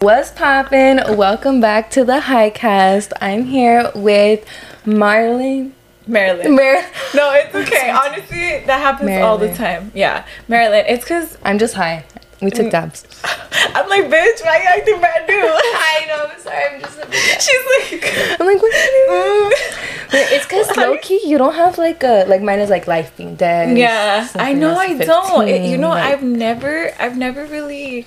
What's poppin'? Welcome back to the Highcast. I'm here with Marlon. Marlyn. Mar- no, it's okay. Honestly, that happens all the time. Yeah, Marlyn. It's because I'm just high. We Mm. took dabs. I'm like, bitch, why you acting brand new? I know. I'm sorry, I'm just. She's like, I'm like, what? mm. It's because low key, you don't have like a like mine is like life being dead. yeah. I know. I don't. It- you know, like- I've never, I've never really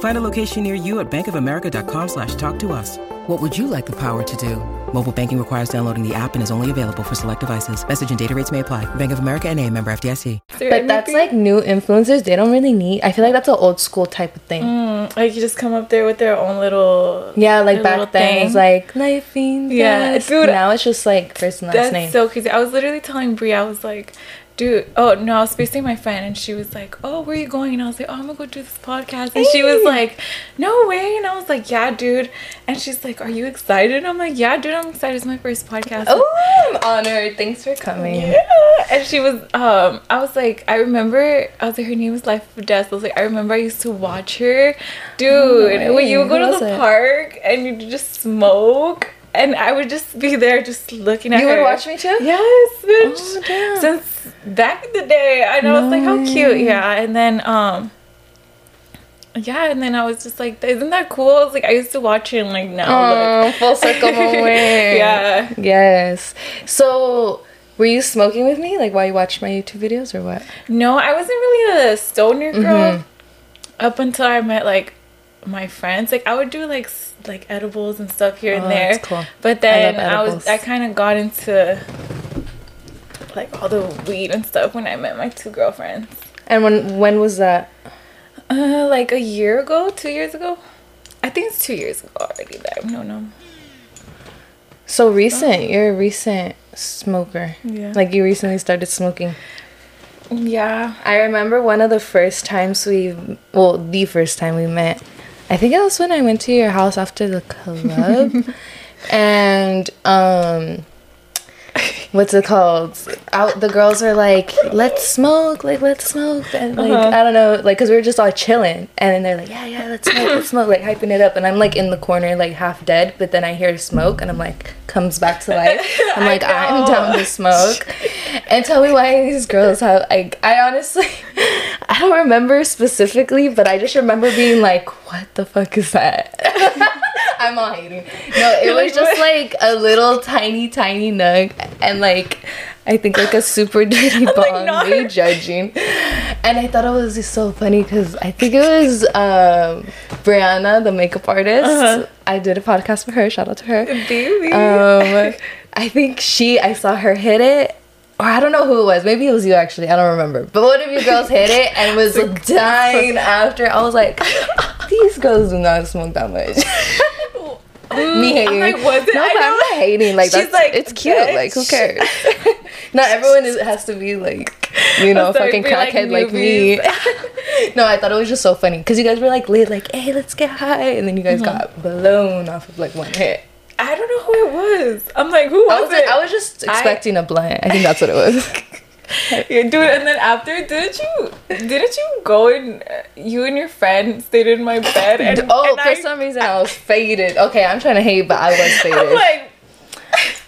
Find a location near you at bankofamerica.com slash talk to us. What would you like the power to do? Mobile banking requires downloading the app and is only available for select devices. Message and data rates may apply. Bank of America and a member FDIC. But that's like new influencers. They don't really need. I feel like that's an old school type of thing. Mm, like you just come up there with their own little. Yeah, like their little back then thing. it's like life being Yeah, best. dude, Now it's just like first and last That's name. so crazy. I was literally telling Brie, I was like, dude, oh no, I was facing my friend and she was like, oh, where are you going? And I was like, oh, I'm gonna go do this podcast. And she was like, no way. And I was like, yeah, dude. And she's like, are you excited? I'm like, yeah, dude, I'm excited. It's my first podcast. oh, I'm honored. Thanks for coming. Yeah. And she was, um, I was like, I remember, I was like, her name was Life of Death. I was like, I remember I used to watch her, dude. Oh, when you would go to the it? park and you just smoke, and I would just be there just looking at You her. would watch me too? Yes, bitch. Oh, damn. Since back in the day, I know it's like how cute, yeah. And then, um, yeah, and then I was just like, isn't that cool? I like, I used to watch it, and like now, Oh, full circle moment. Yeah. Yes. So, were you smoking with me, like while you watched my YouTube videos, or what? No, I wasn't really a stoner girl Mm-hmm. up until I met like my friends. Like I would do like like edibles and stuff here Oh, and there. cool. But then love I, was I kind of got into like all the weed and stuff when I met my two girlfriends. And when when was that? Uh, like a year ago, two years ago. I think it's two years ago already. That no, no. So recent. You're a recent smoker. Yeah. Like you recently started smoking. Yeah. I remember one of the first times we, well, the first time we met. I think it was when I went to your house after the club, and um, what's it called? Out the girls were like, "Let's smoke, like let's smoke," and like Uh-huh. I don't know, like because we were just all chilling, and then they're like, "Yeah, yeah, let's smoke, let's smoke," like hyping it up, and I'm like in the corner, like half dead, but then I hear smoke, and I'm like comes back to life. I'm like, I'm down to smoke. And tell me why these girls have like I honestly I don't remember specifically, but I just remember being like, what the fuck is that? I'm all hating. No, it was just like a little tiny, tiny nug and like I think like a super dirty like, bong. no. Me judging. And I thought it was just so funny because I think it was um Brianna, the makeup artist. Uh-huh. I did a podcast with her. Shout out to her Baby. um i think she i saw her hit it or i don't know who it was maybe it was you actually i don't remember but one of you girls hit it and was dying after i was like these girls do not smoke that much me hating. Like, was no I but i'm not hating. Like She's that's like, it's cute. Like who cares? Not everyone is, has to be like you know sorry, fucking be like crackhead like, me. no i thought it was just so funny because you guys were like lit like hey let's get high. And then you guys Mm-hmm. got blown off of like one hit. I don't know who it was. I'm like, who I was, was, it? I was just expecting a blunt. I think that's what it was. Yeah, dude. And then after, didn't you? Didn't you go and uh, you and your friend stayed in my bed? And oh, and for I, some reason I was faded. Okay, I'm trying to hate, but I was faded. I'm like,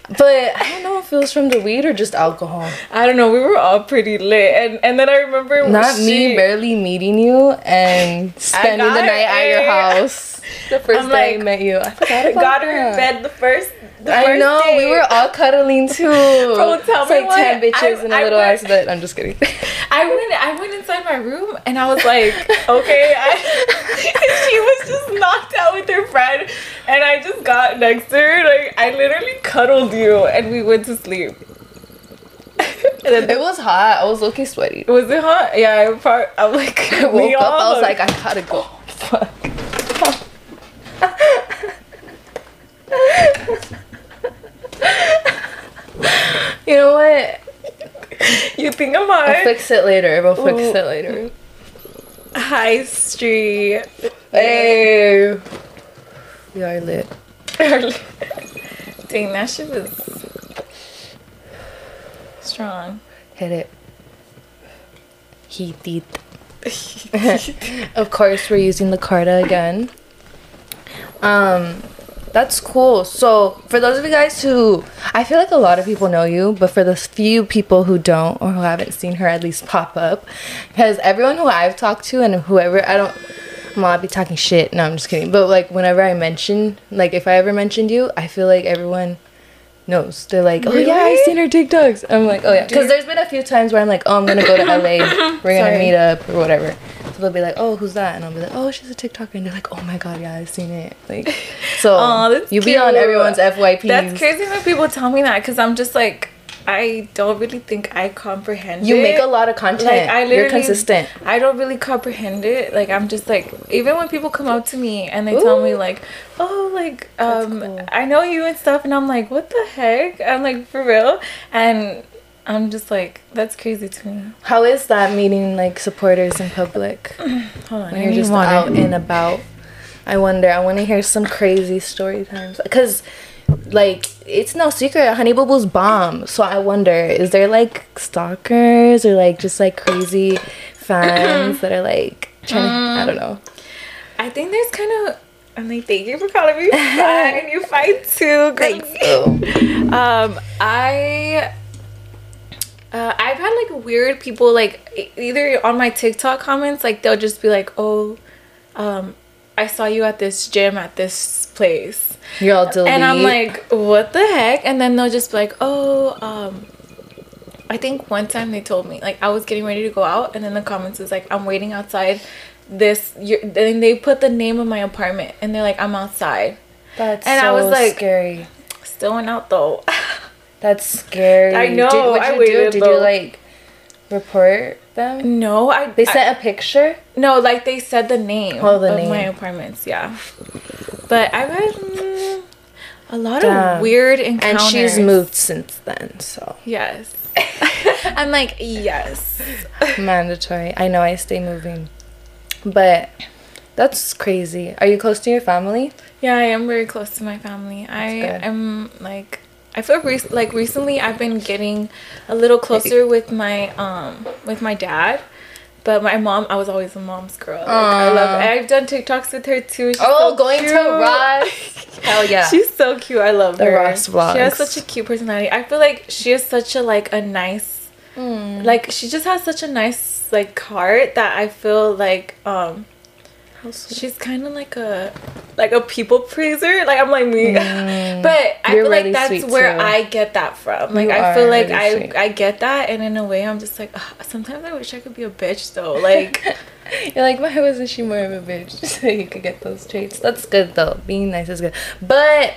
but I don't know if it was from the weed or just alcohol. I don't know. We were all pretty lit, and and then I remember Not me barely meeting you and spending the night at your house. The 1st I'm day I met you. I forgot about got her in bed the first. I know, we were all cuddling too. Bro, tell it's me like what, 10 bitches I- in a I little went- ass bed. I'm just kidding. I went I went inside my room and I was like, okay. I, she was just knocked out with her friend and I just got next to her. Like I literally cuddled you and we went to sleep. it was hot. I was looking sweaty. was it hot? Yeah, I, part, I'm like, I woke up, I was like, I gotta go. Fuck. You know what? you you think I'm I'll fix it later. We'll fix Ooh. it later. High Street. Hey. We are lit. Dang, that shit was strong. Hit it. Heat it. of course, we're using the Carta again. Um, that's cool. So, for those of you guys who, I feel like a lot of people know you, but for the few people who don't or who haven't seen her at least pop up, because everyone who I've talked to and whoever, I don't, I'm not be talking shit. No, I'm just kidding. But like, whenever I mention, like, if I ever mentioned you, I feel like everyone knows. They're like, oh yeah, I've seen her TikToks. I'm like, oh yeah, because there's been a few times where I'm like, oh, I'm gonna go to LA, we're gonna Sorry. meet up or whatever. They'll be like, oh, who's that? And I'll be like, oh, she's a TikToker, and they're like, oh my god, yeah, I've seen it. Like, so you be on everyone's FYP. That's crazy when people tell me that because I'm just like, I don't really think I comprehend You it. make a lot of content. Like I literally, You're consistent. I don't really comprehend it. Like I'm just like, even when people come up to me and they tell me like, oh, like um, cool. I know you and stuff, and I'm like, what the heck? I'm like, for real, and I'm just like, that's crazy to me. How is that meeting like supporters in public Hold on, when you're just water. out and about? I wonder. I want to hear some crazy story times because, like, it's no secret. Honey Boo Boo's bomb. So I wonder, is there like stalkers or like just like crazy fans that are like trying to? I don't know. I think there's kind of. I'm like, thank you for calling me fine. you fight too. girl. Um, I. Uh, I've had like weird people like either on my TikTok comments like they'll just be like, "Oh, um, I saw you at this gym at this place," You're all delete. and I'm like, "What the heck?" And then they'll just be like, "Oh, um, I think one time they told me like I was getting ready to go out, and then the comments was like, "I'm waiting outside." This, you then they put the name of my apartment, and they're like, "I'm outside." that's and I so was like- scary. Still went out though. That's scary. I know, Did, what'd I you waited, do? Did though. you like report them? no, I They sent a picture. No, like they said the name Oh, the of name. my apartments, yeah. But I've had mm, a lot Damn. of weird encounters. And she's moved since then, so Yes. I'm like, yes. mandatory. I know I stay moving, but that's crazy. Are you close to your family? Yeah, I am very close to my family. I good. am like I feel rec- like recently I've been getting a little closer with my um with my dad. But my mom, I was always a mom's girl. Like, I love. I've done TikToks with her too. She's Oh, so going cute. to Ross. Hell yeah. She's so cute. I love The her. Ross She has such a cute personality. I feel like she is such a like a nice Hmm. like she just has such a nice like heart that I feel like um she's kind of like a like a people pleaser. Like I'm like me. but I. You're feel really like that's where too. I get that from. Like You I feel like really I. I get that and in a way I'm just like "Ugh, sometimes I wish I could be a bitch though. Like You're like, why wasn't she more of a bitch? So you could get those traits. That's good though. Being nice is good. But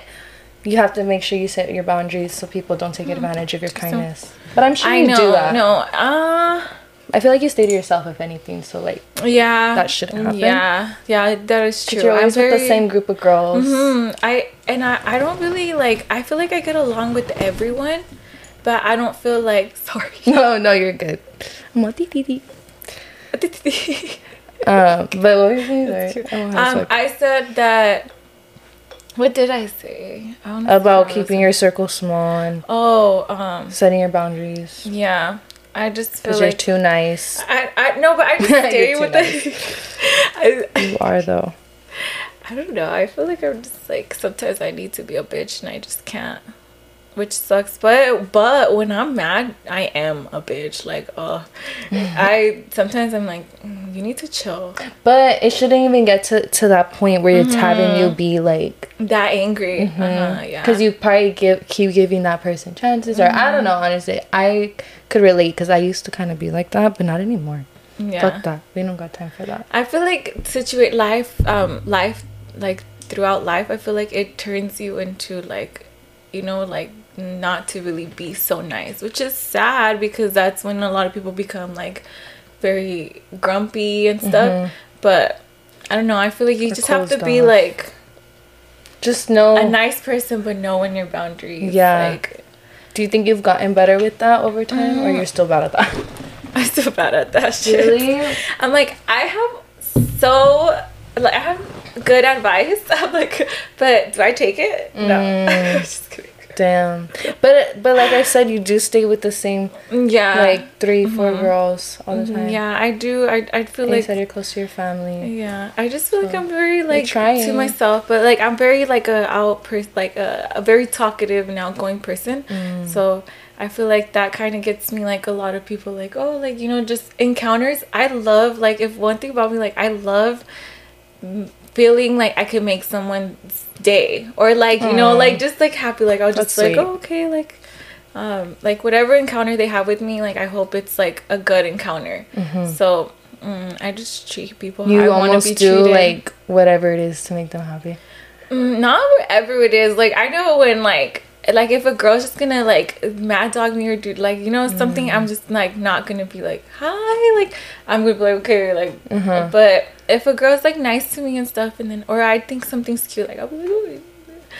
you have to make sure you set your boundaries so people don't take advantage of your kindness. But I'm sure I you know. do that. No. Uh I feel like you stay to yourself if anything. So like, yeah. That shouldn't happen. Yeah. Yeah, that is true. you're always I'm with the same group of girls. Hmm. I and I, I don't really like. I feel like I get along with everyone, but I don't feel like sorry. No, no, you're good. I'm. Um, but what were you saying? Oh, um, I said that. What did I say? I don't know about if I was- keeping your circle small and Oh, um, setting your boundaries yeah. I just feel because you're too nice. I, I no, but I just stay with the. I, You are though. I don't know. I feel like I'm just like sometimes I need to be a bitch and I just can't, which sucks. But but when I'm mad, I am a bitch. Like oh I sometimes I'm like, "Mm, you need to chill. But it shouldn't even get to, to that point where it's having you be like, That angry. Uh-huh, yeah. because you probably give keep giving that person chances, or I don't know. Honestly, I could relate because I used to kind of be like that, but not anymore. yeah. Fuck that. We don't got time for that. I feel like situate life, um, life like throughout life. I feel like it turns you into like, you know, like not to really be so nice, which is sad because that's when a lot of people become like very grumpy and stuff. But I don't know. I feel like you just have to closed be like Just know. a nice person, but know when your boundaries. Yeah. Like do you think you've gotten better with that over time, or you're still bad at that? I'm so bad at that shit? Really? I'm like, I have so like I have good advice. I'm like, but do I take it? No. Mm. Just kidding. Damn. But but like I said, you do stay with the same Yeah. like three, four girls all the time. Mm-hmm. yeah, I do. I I feel And you like said you're close to your family. Yeah, I just feel like I'm very like to myself, but like I'm very like a out person, like a, a very talkative and outgoing person. Mm. So I feel like that kind of gets me like a lot of people like oh like you know just encounters. I love like if one thing about me like I love feeling like I could make someone's day or like you know like just like happy like I'll just That's like oh okay like um like whatever encounter they have with me like I hope it's like a good encounter. So. Mm, I just treat people. Mm-hmm. You I wanna almost be do treated. like whatever it is to make them happy. Mm, not whatever it is. Like I know when like like if a girl's just gonna like mad dog me or do like you know something, Mm. I'm just like not gonna be like hi. Like I'm gonna be like okay like. Mm-hmm. But if a girl's like nice to me and stuff, and then or I think something's cute, like I'll be like. "Ooh."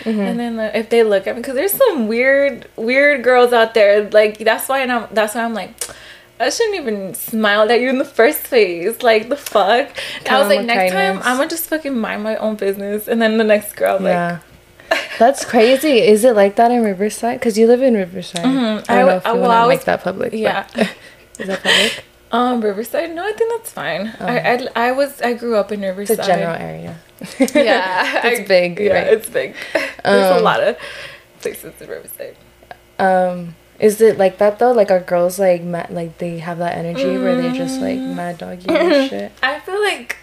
Mm-hmm. And then uh, if they look at me, because there's some weird, weird girls out there. Like that's why, I'm, that's why I'm like, I shouldn't even smile at you in the first place. Like the fuck. I was like, next time. I'm gonna just fucking mind my own business. And then the next girl, I'm like, yeah. That's crazy. Is it like that in Riverside? Because you live in Riverside. I don't I know if you uh, want well, to I make that public. yeah. Is that public? Um, Riverside. No, I think that's fine. I, I I was I grew up in Riverside. It's a general area. Yeah, It's I- big, Yeah, right? it's big. There's a Um, lot of places in Riverside. Um, is it like that though? Like are girls like mad, like they have that energy where they just like Mm. mad dog you and shit? I feel like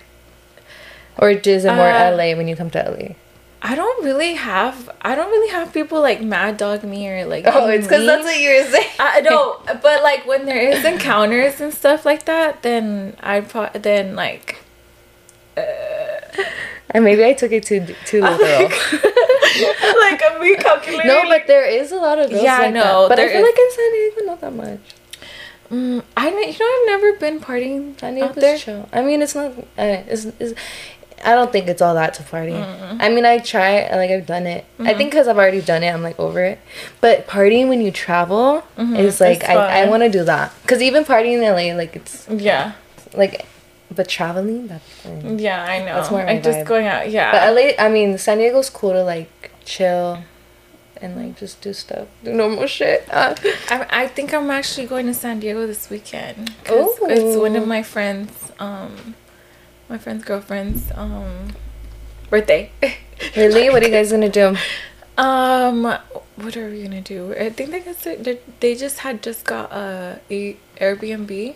Or is it more Uh, LA when you come to LA? I don't really have I don't really have people like mad dog me or like Oh, it's because that's what you were saying. I know, but like when there is encounters and stuff like that, then I pro- then like Or maybe I took it too too literal. like I'm no, but there is a lot of girls Yeah, I like know, that. But I feel is. like in San Diego, not that much. Mm, I you know I've never been partying San out Diego's there. chill. I mean, it's not. Uh, it's, it's, I don't think it's all that to party. I mean, I try. Like I've done it. I think because I've already done it, I'm like over it. But partying when you travel is like I, I want to do that. Because even partying in LA, like it's Yeah, like, but traveling that's. yeah, I know. That's more my like just going out. Yeah, But LA, I mean, San Diego's cool to like chill, and like just do stuff, do normal shit. Uh, I, I think I'm actually going to San Diego this weekend. 'cause it's one of my friends, um, my friend's girlfriend's um birthday. really, what are you guys gonna do? um, what are we gonna do? I think they just they, they just had just got a, a Airbnb,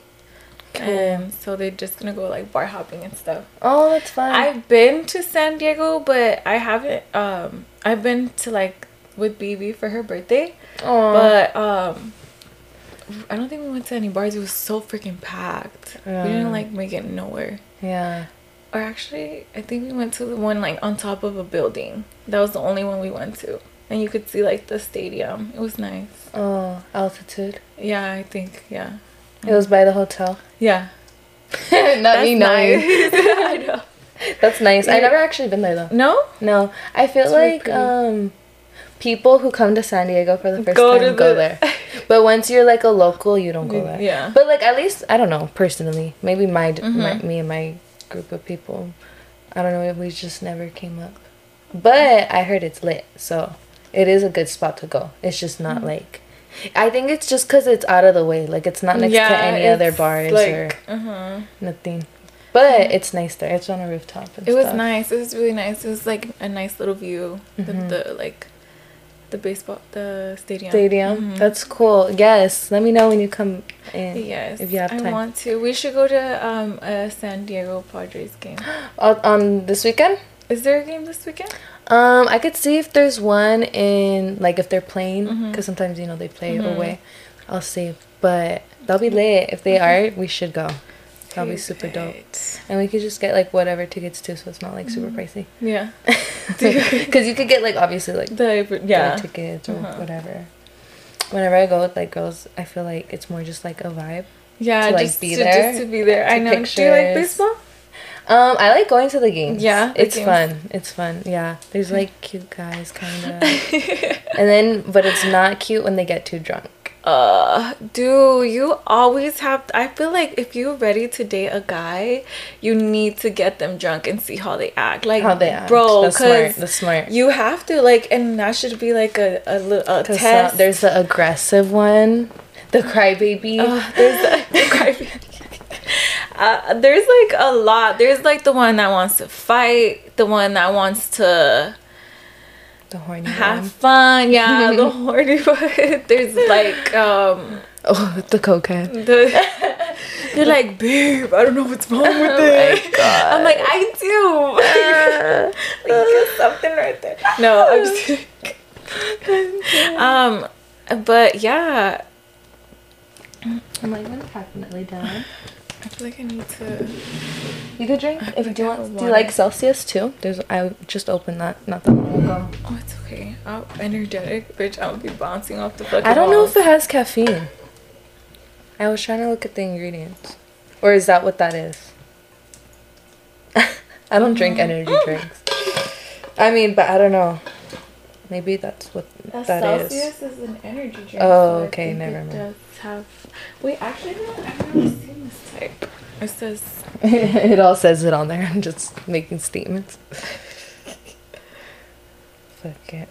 and so they're just gonna go like bar hopping and stuff. Oh, that's fun. I've been to San Diego, but I haven't. Um, I've been to like with BB for her birthday, Aw. but um, I don't think we went to any bars. It was so freaking packed. We didn't like make it nowhere. Yeah. Or actually, I think we went to the one like on top of a building. That was the only one we went to, and you could see like the stadium. It was nice. Oh, altitude. Yeah, I think. Yeah. It was by the hotel. Yeah. Not me knowing. I know. That's nice. I never actually been there though. No. No, I feel It's like pretty. um, people who come to San Diego for the first Go time go the- there. But once you're like a local, you don't go there. Yeah. But like at least I don't know personally. Maybe my, my Mm-hmm. me and my group of people. I don't know if we just never came up. But I heard it's lit, so it is a good spot to go. It's just not Mm-hmm. like. I think it's just because it's out of the way. Like it's not next to any other bars like, or uh-huh. nothing. But it's nice there. It's on a rooftop. And It was nice. It was really nice. It was like a nice little view. Mm-hmm. The like the baseball the stadium. stadium. That's cool. Yes, let me know when you come in. Yes. if you have time I want to. We should go to um a San Diego Padres game. On, on this weekend, Is there a game this weekend? um, I could see if there's one in like if they're playing because Mm-hmm. sometimes you know they play away. I'll see, but they'll be lit. If they are, we should go. That'll be super dope, and we could just get like whatever tickets too, so it's not like super Mm-hmm. pricey. Yeah. Because you could get like obviously like The yeah. tickets or Uh-huh. whatever. Whenever I go with like girls, I feel like it's more just like a vibe. Yeah, to, like, just, be to, there, just to be there. I take know. Do you like pictures. baseball? Um, I like going to the games. Yeah, the it's games. fun. It's fun. Yeah, there's like cute guys, kind of, and then but it's not cute when they get too drunk. Uh do you always have i feel like if you're ready to date a guy you need to get them drunk and see how they act like How they act. bro That's smart. That's smart. you have to like and that should be like a a, a test there's the aggressive one, the crybaby. Uh, there's the uh, there's like a lot there's like the one that wants to fight the one that wants to the horny have one. fun yeah the horny one. There's like um Oh, the cokehead. the they're like babe i don't know what's wrong with it. I'm like i do. Like get something right there. No i'm just kidding. um but yeah. I'm like, I'm definitely done i feel like i need to You could drink if you do want. Do you like Celsius too? There's I just opened that not that long ago. oh it's okay i'm energetic bitch i'll be bouncing off the fucking I don't know if it has caffeine. I was trying to look at the ingredients, or is that what that is? I don't drink mm-hmm. energy drinks. I mean, but I don't know. Maybe that's what That that is. Celsius is. an energy drink. Oh, I okay, never it mind. Does have. Wait, actually, no, I've never seen this type. It says. it all says it on there. I'm just making statements. Fuck it.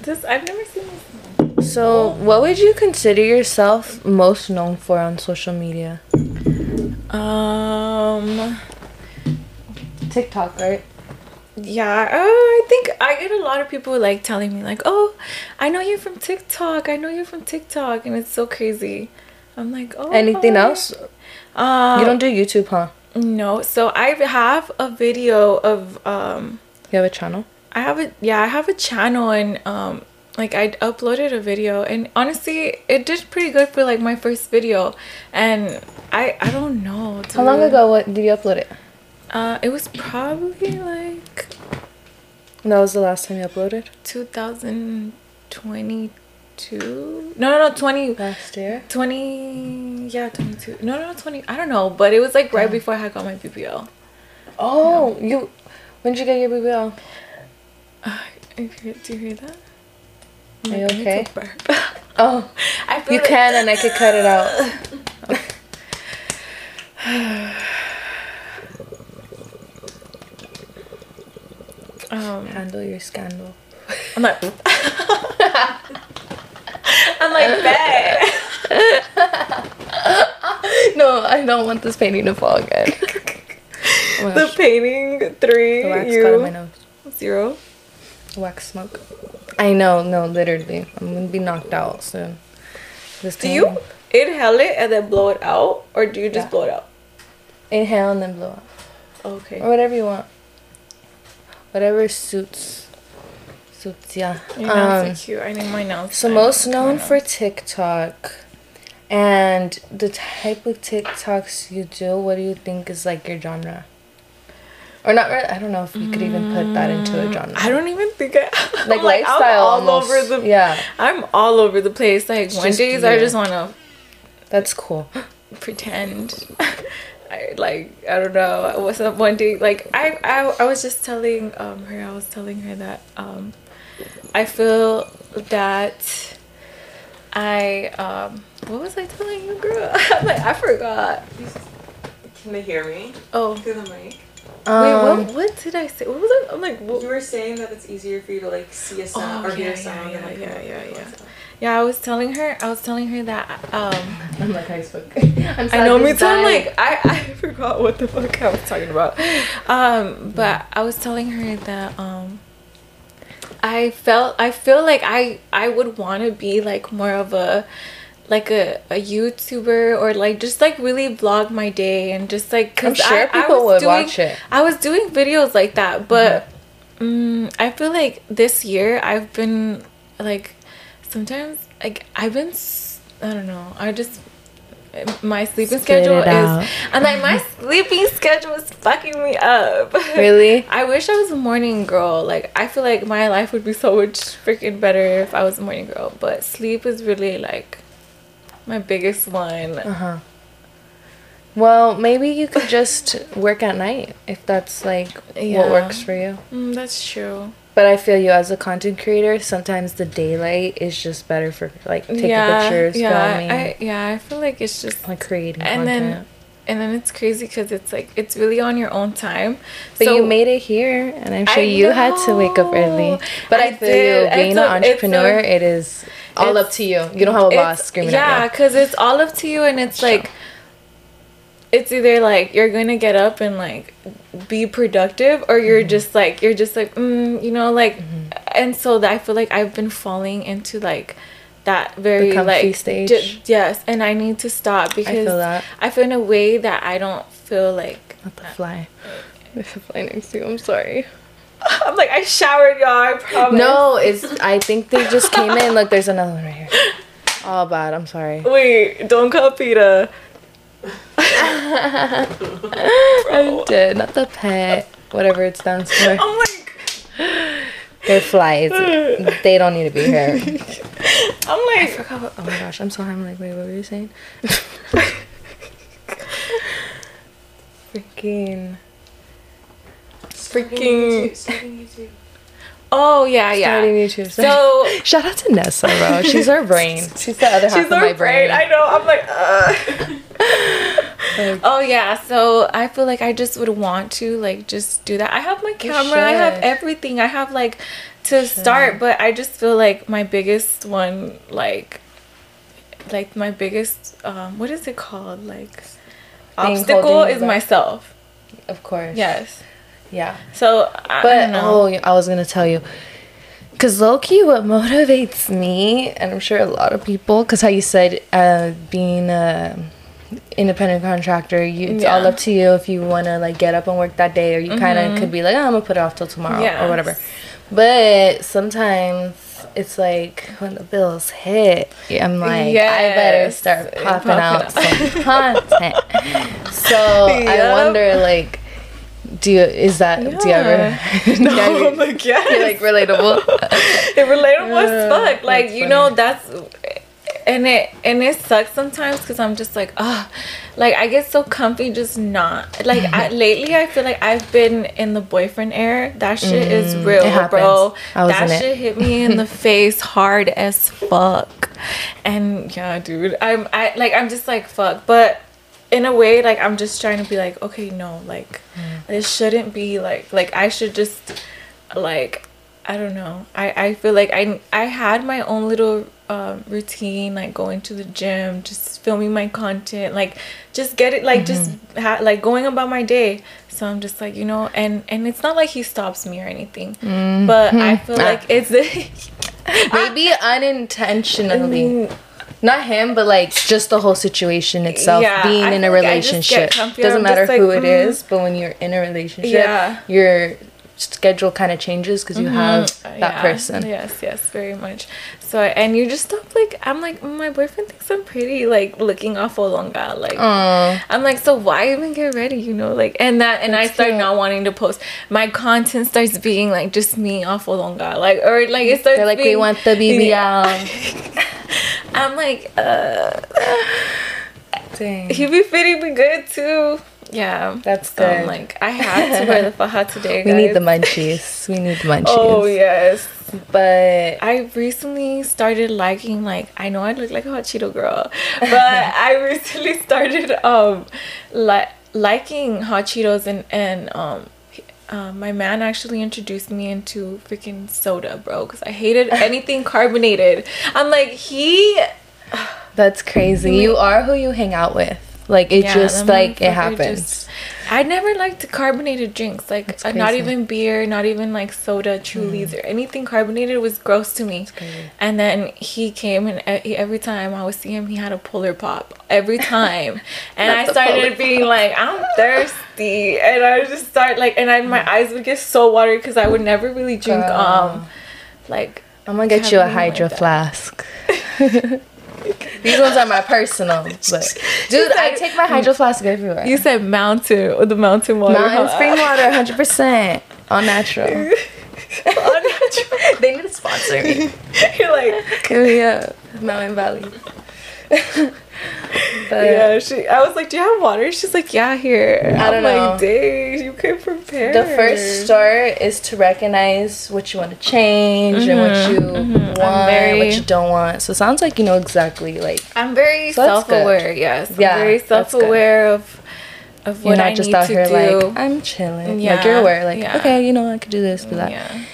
This I've never seen this. So, what would you consider yourself most known for on social media? Um. TikTok, right? Yeah, uh, I think I get a lot of people like telling me like, "Oh, I know you from TikTok. I know you from TikTok," and it's so crazy. I'm like, "Oh." Anything hi." else? Uh, you don't do YouTube, huh? No. So I have a video of um. You have a channel? I have a yeah, I have a channel and um like I uploaded a video and honestly it did pretty good for like my first video and I I don't know. How long ago? What did you upload it? Uh it was probably like That was the last time you uploaded. 2022. No, no, no, 20 Last year. 20 yeah, 22. No, no, no, 20. I don't know, but it was like right before I had got my BBL. Oh, you. When did you get your BBL? Uh, do you hear that? Are you my God, I need okay? Oh, I feel you like- can, and I could cut it out. Um, Handle your scandal. I'm like, I'm like that. No, I don't want this painting to fall again. oh The painting three, the wax got in my you nose. zero. Wax smoke. I know, no, literally. I'm gonna be knocked out soon. This Do you inhale it and then blow it out, or do you just Yeah. blow it out? inhale and then blow out, Okay. or whatever you want. Whatever suits. Suits, yeah. Your nails Um, are cute. I need my nails. So most known for. TikTok and the type of TikToks you do, what do you think is like your genre? Or not really, I don't know if you could even put that into a genre. Mm, I don't even think I like I'm lifestyle I'm all almost. over the Yeah, I'm all over the place. Like one just days I just wanna that's cool. pretend. I like I don't know. What's up one day? Like I I, I was just telling um her. I was telling her that um I feel that I um what was I telling you, girl? I'm like I forgot. Can they hear me Oh through the mic? Um, wait, what what did I say? What was it? I'm like what, You were saying that it's easier for you to like see a sound Oh, or hear a sound yeah, than like yeah, yeah, yeah. yeah. I was telling her. I was telling her that um I'm like I spoke. I'm I know me too. I'm like I, I forgot what the fuck I was talking about. Um, but I was telling her that um I felt I feel like I I would want to be like more of a like a, a YouTuber or like just like really vlog my day and just like cause I'm sure I, I people was would doing, watch it. I was doing videos like that, but mm, I feel like this year I've been like sometimes like I've been I don't know I just my sleeping Spit schedule it out. is and like my sleeping schedule is fucking me up. Really? I wish I was a morning girl. Like I feel like my life would be so much freaking better if I was a morning girl. But sleep is really like my biggest one. Uh huh. Well, maybe you could just work at night if that's like Yeah. what works for you. Mm, that's true. But I feel you as a content creator. Sometimes the daylight is just better for like taking pictures, filming, I, yeah, I feel like it's just like creating and content. then and then it's crazy because it's like it's really on your own time. but So- you made it here, and I'm sure I you had to wake up early. But I, I feel did. you being an entrepreneur. a- it is all up to you. You don't have a boss screaming yeah, at you. Yeah, because it's all up to you, and it's like it's either like you're gonna get up and like be productive, or you're Mm-hmm. just like you're just like mm, you know like, and so that I feel like I've been falling into like that very like stage. j- yes, and I need to stop because I that. I feel in a way that I don't feel like Not the fly. There's a fly next to you. I'm sorry. I'm like I showered y'all. I promise. No, it's. I think they just came in. Look, there's another one right here. Oh, bad. I'm sorry. Wait, don't call PETA. I did. Not the pet. Whatever it stands for. I'm like, They're flies. They don't need to be here. I'm like, Oh my gosh, I'm sorry. I'm like, wait, what were you saying? Freaking. freaking. Starting YouTube. Oh yeah, yeah. Starting YouTube. So Shout out to Nessa, bro. She's our brain. She's the other half she's of our my brain. brain. I know. I'm like, uh. Oh yeah. So I feel like I just would want to like just do that. I have my camera. I have everything. I have like to start, but I just feel like my biggest one, like, like my biggest, um, what is it called, like. Obstacle is myself. Of course. Yes. Yeah. So I, But don't know. oh, I was gonna tell you, cause low key, what motivates me, and I'm sure a lot of people, cause how you said, uh, being a independent contractor, you, it's all up to you if you wanna like get up and work that day, or you kind of mm-hmm. could be like, oh, I'm gonna put it off till tomorrow Yes. or whatever. But sometimes. It's like when the bills hit, I'm like, I better start popping Popping out out. some content. So I wonder, like, do you is that do you ever no, Yeah, you- I'm like, yes. like relatable They're relatable as uh, fuck. Like you know, that's and it and it sucks sometimes because I'm just like, ah, like I get so comfy just not like I, lately. I feel like I've been in the boyfriend era. That shit is real, Mm, it happens. bro. That in it. shit hit me in the face hard as fuck. And yeah, dude, I'm I like I'm just like fuck, but. In a way, like I'm just trying to be like, okay, no, like Mm. this shouldn't be like, like I should just, like, I don't know. I I feel like I I had my own little um, routine, like going to the gym, just filming my content, like just get it, like just Mm-hmm. ha- like going about my day. So I'm just like you know, and and it's not like he stops me or anything, Mm-hmm. but I feel Ah. like it's maybe unintentionally not him but like just the whole situation itself Yeah, being I in a feel like I just get relationship doesn't matter like, who it mm. is but when you're in a relationship Yeah. your schedule kind of changes because you have that Mm-hmm. Yeah, person Yes, yes, very much. So and you just stop like I'm like mm, my boyfriend thinks I'm pretty like looking awful longa like Aw. I'm like so why even get ready? You know like and that and I start cute. not wanting to post. My content starts being like just me awful longa like or like it starts they're like we want the BBL I'm like uh Dang. he be fitting me good too. Yeah. That's so good. like I had to wear the faja today we need the munchies. We need the munchies. oh yes but I recently started liking like I know I look like a hot Cheeto girl, but I recently started um li- liking hot Cheetos and and um uh, my man actually introduced me into freaking soda, bro, because I hated anything carbonated. I'm like he That's crazy. You are who you hang out with. Like it Yeah, just like it happens. just- I never liked carbonated drinks, like uh, not even beer, not even like soda, Trulies, or anything carbonated was gross to me. And then he came, and e- every time I would see him, he had a Polar Pop every time, and I Not the Polar started being like, I'm thirsty, and I would just start like, and I, my eyes would get so watery because I would never really drink Girl. um like I'm gonna get you a Caffeine like hydro flask. These ones are my personal, but dude, I take my hydro flask everywhere. you said mountain or the mountain water. Mountain huh? spring water, 100 percent all natural. All natural. they need to sponsor me. You're like me Mountain Valley. But yeah, she. I was like, "Do you have water?" She's like, "Yeah, here." I don't I'm know. Like, Dang, you came prepared. the first start is to recognize what you want to change and what you want, Mm-hmm. I'm very- what you don't want. So it sounds like you know exactly like I'm very So self-aware. Yes, I'm Yeah, very that's good. self-aware of of you're what not I just need out to here do. like I'm chilling. like Yeah, you're aware, like yeah. okay, you know I could do this, do that, yeah.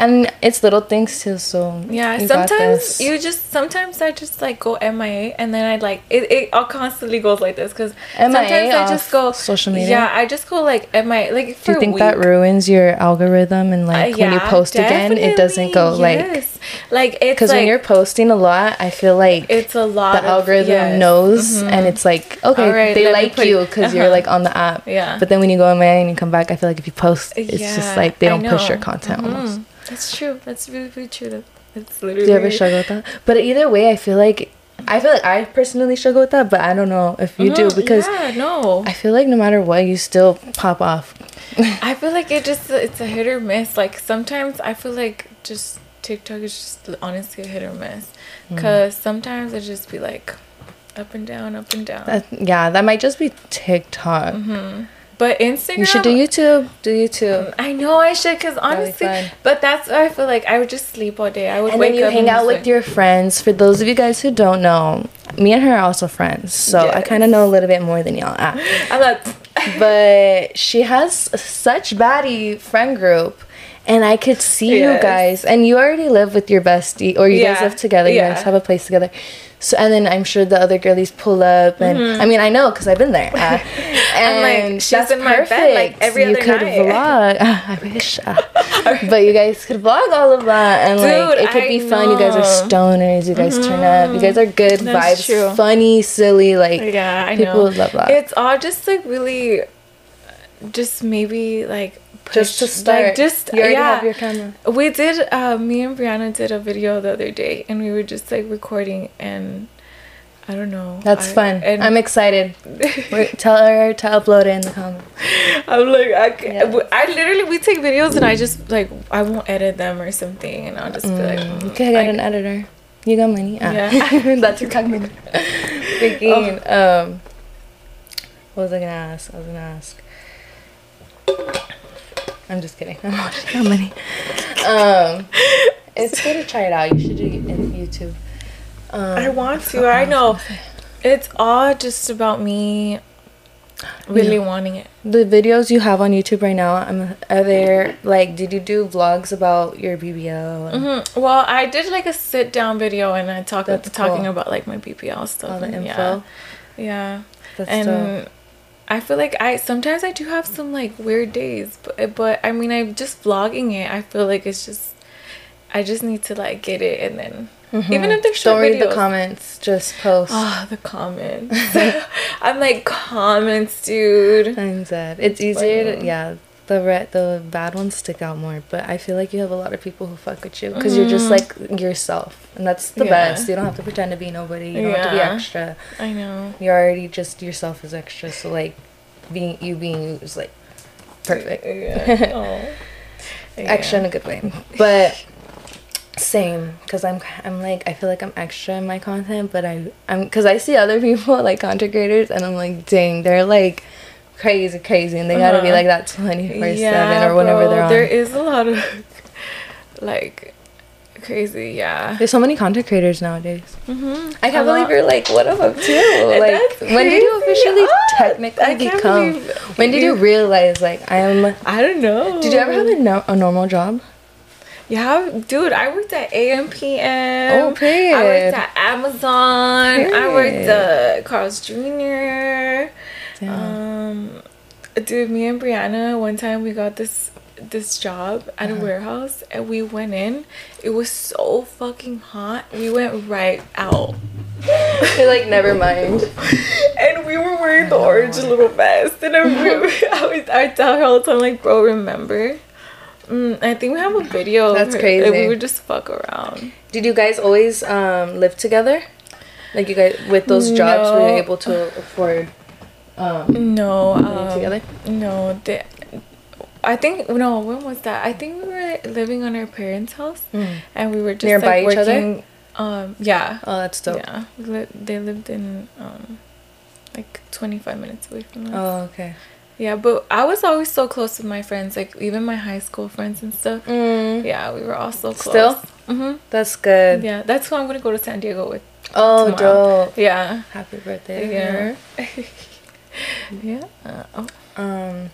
And it's little things too. So Yeah, you sometimes you just sometimes I just like go MIA and then I like it. It all constantly goes like this because sometimes I just go social media? Yeah, I just go like MIA like for do you think that ruins your algorithm and like Uh, when you post again, it doesn't go definitely, like like it's because like when you're posting a lot, I feel like it's a lot. the of- algorithm yes. knows and it's like okay Alright, they like put- you because you're uh-huh. like on the app Yeah. but then when you go MIA and you come back I feel like if you post it's Yeah, just like they don't push your content almost Mhm. That's true. That's really, really true. That- That's do you ever struggle with that but either way I feel like I feel like I personally struggle with that but I don't know if you do Mhm, because yeah, no, I feel like no matter what you still pop off I feel like it just it's a hit or miss. Like sometimes I feel like just TikTok is just honestly a hit or miss. Mm. Cause sometimes it just be like up and down, up and down. that, yeah that might just be TikTok but Instagram, you should do YouTube do YouTube I know I should, cause honestly, but that's why I feel like I would just sleep all day. I would and wake then you up hang out with like- your friends. For those of you guys who don't know, me and her are also friends, so I kind of know a little bit more than y'all. Ah. I'm like, but she has such baddie friend group. And I could see you guys, and you already live with your bestie, or you guys live together. You guys have a place together. So, and then I'm sure the other girlies pull up, and I mean, I know because I've been there. Uh, and Mm-hmm. Like, she's in my bed, like, every you other could night. vlog. I wish, uh, but you guys could vlog all of that, and like it could I be fun. You guys are. Mm-hmm. stoners. You guys turn up. You guys are good That's vibes, true. funny, silly. Like yeah, I people know. would love that. It's all just like really, just maybe like just to start, Like just you already yeah. have your camera. We did. Uh, me and Brianna did a video the other day, and we were just like recording, and I don't know. That's I- fun. And I'm excited. Tell her to upload it in the comments. I'm like, I, Yeah. I literally we take videos, and I just like I won't edit them or something, and I'll just be like, mm, get I- an editor. You got money. Ah. Yeah. That's your talking. Freaking. Um. What was I gonna ask? I was gonna ask. I'm just kidding. I'm not got money. Um. It's good to try it out. You should do it in YouTube. Um, I want to. I know. It's all just about me really wanting it. the videos you have on YouTube right now. I'm are there like did you do vlogs about your BBL and hmm Well, I did like a sit down video and I talked That's talking cool. about like my BBL stuff. all the and info? Yeah. yeah. That's and dope. I feel like I sometimes I do have some like weird days, but eh, but I mean I'm just vlogging it. I feel like it's just I just need to like get it and then mm-hmm. even if they're short Don't read the comments. Just post. Oh, the comments. I'm like comments, dude. I'm sad. It's easier to yeah. The re- the bad ones stick out more, but I feel like you have a lot of people who fuck with you because you're just mm. like yourself, and that's the. Yeah. best. You don't have to pretend to be nobody. You don't have to be extra. I know. You're already just yourself as extra. So like, being you being you is like perfect. Yeah. Oh. extra in a good way but same because i'm i'm like i feel like i'm extra in my content but i i'm because i see other people like content creators and i'm like dang they're like crazy crazy and they gotta be Uh-huh. like that 24 7 or whenever bro, they're on There is a lot of like crazy, yeah. there's so many content creators nowadays Mm-hmm. i can't believe you're like one of them too like when did you officially Ah, technically I become believe when did you realize like i'm I don't know. did you ever have a, no- a normal job Yeah, dude, I worked at AMPM. Oh, period. I worked at Amazon. I worked at Carl's Jr. Damn. Um, dude, me and Brianna one time we got this this job at Uh-huh. a warehouse and we went in. It was so fucking hot. We went right out. you're like never mind And we were wearing the orange little vest. And I, I, was, I tell her all the time, like, bro, remember? Mm, I think we have a video. of That's her, crazy. And we would just fuck around. Did you guys always um, live together? Like you guys with those jobs, were you able to afford um, No. Um, together? No. They, I think, no, when was that? I think we were living on our parents' house. And we were just. Nearby like, each other? working- Um, yeah. Oh, that's dope. Yeah. Li- They lived in um, like 25 minutes away from us. Oh, okay. Yeah, but I was always so close with my friends, like even my high school friends and stuff. Mm, Yeah, we were all so close. Still? hmm that's good. Yeah, that's who I'm gonna go to San Diego with. Oh, tomorrow. dope. Yeah. Happy birthday. Yeah. yeah. Oh. Um,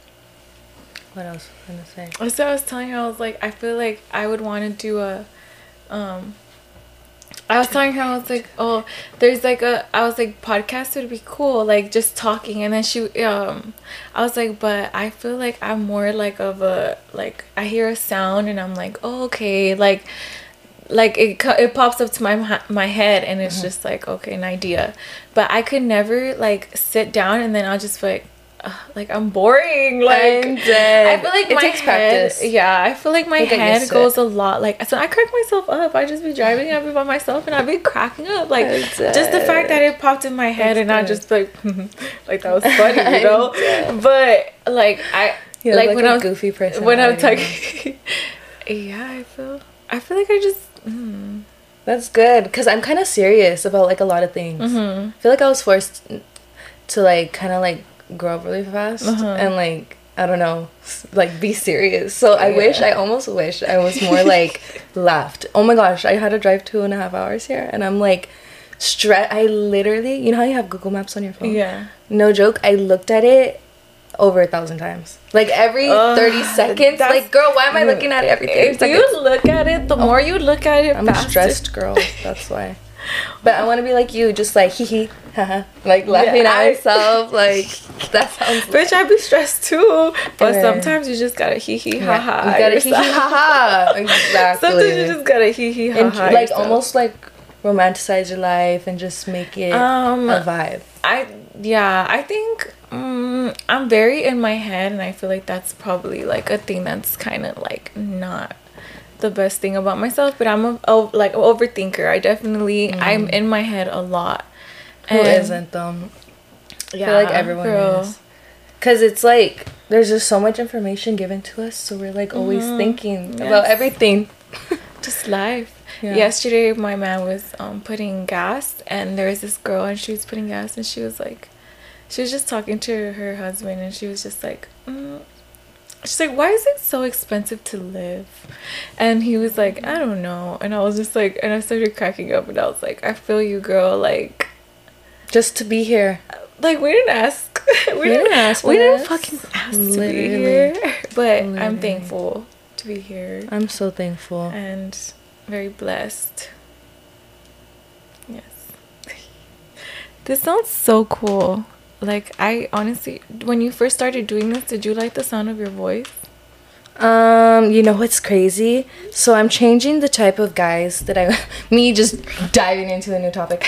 what else was I gonna say? So I was telling her, I was like, I feel like I would want to do a, um, I was telling her, I was like, oh, there's like a, I was like, podcast would be cool, like just talking. And then she, um, I was like, but I feel like I'm more like of a, like, I hear a sound and I'm like, oh, okay, like, like it, it pops up to my my head and it's just like okay an idea but i could never like sit down and then i'll just like like i'm boring like I'm. I feel like It my takes head, practice. Yeah, I feel like my head goes it. a lot. Like, so I crack myself up. I just be driving, I'd be by myself, and I'd be cracking up. Like, I'm just the fact that it popped in my head, and I just like, like that was funny, you know. But like, I like, like when a I'm goofy person. when I'm talking. yeah, I feel. I feel like I just. That's good because I'm kind of serious about like a lot of things. Mhm. I feel like I was forced to like kind of like grow up really fast Uh-huh. and like I don't know, like be serious. So I wish I almost wish I was more like laughed. Oh my gosh, I had to drive two and a half hours here, and I'm like stress. I literally, you know how you have Google Maps on your phone? yeah. No joke. I looked at it over a thousand times. Like every Ugh, 30 seconds. Like, girl, why am I looking at it every 30 If seconds? you look at it, the more you look at it, I'm a faster. stressed girl. That's why. But I want to be like you, just like hee hee, haha, like laughing Yeah, at I- myself. Like that sounds. Bitch, I be stressed too. But Yeah. sometimes you just gotta hee hee ha ha. You gotta hee hee ha ha. Exactly. Sometimes you just gotta hee hee ha and ha. like yourself. almost like romanticize your life and just make it Um, a vibe. I yeah, I think um, I'm very in my head, and I feel like that's probably like a thing that's kind of like not the best thing about myself. But I'm a, a like overthinker. I definitely I'm in my head a lot. Who And- not though? I Yeah, feel like everyone girl. is. Cause it's like there's just so much information given to us, so we're like always thinking about everything. just life. Yeah. Yesterday, my man was um, putting gas, and there was this girl, and she was putting gas, and she was like, she was just talking to her husband, and she was just like, mm. she's like, why is it so expensive to live? And he was like, I don't know, and I was just like, and I started cracking up, and I was like, I feel you, girl, like. Just to be here. Like we didn't ask. we, didn't ask We didn't fucking ask to be here. But I'm thankful to be here I'm so thankful. and very blessed. Yes. This sounds so cool. Like I honestly when you first started doing this, did you like the sound of your voice? Um, you know what's crazy? So I'm changing the type of guys that I me just diving into a new topic.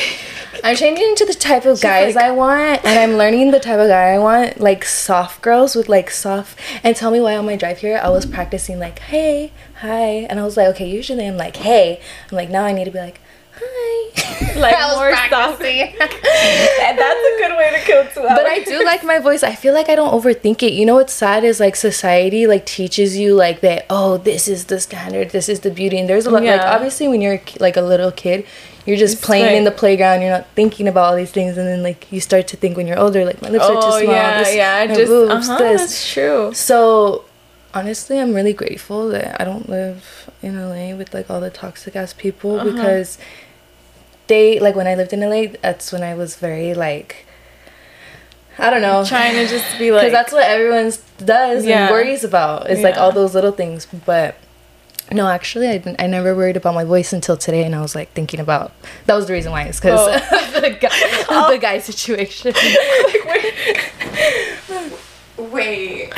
I'm changing into the type of guys like- I want and I'm learning the type of guy I want, like soft girls with like soft and tell me why on my drive here I was practicing like hey, hi and I was like, okay, usually I'm like, hey. I'm like now I need to be like, hi. Like more soft. and that's a good way to kill two hours. but I do like my voice. I feel like I don't overthink it. You know what's sad is like society like teaches you like that. Oh, this is the standard. This is the beauty. And there's a lot like obviously when you're like a little kid, you're just It's playing in the playground. You're not thinking about all these things, and then like you start to think when you're older, like my lips are too Oh small. yeah, this, yeah. my Just boobs, uh-huh, this. that's true. So honestly, I'm really grateful that I don't live in LA with like all the toxic ass people Uh-huh. because they like when I lived in LA, that's when I was very like I don't know. Trying to just be like Because that's what everyone does Yeah. and worries about. It's like all those little things. But no, actually, I, didn't, I never worried about my voice until today. And I was like thinking about that was the reason why. It's because Oh. the guy, of the guy situation. Wait.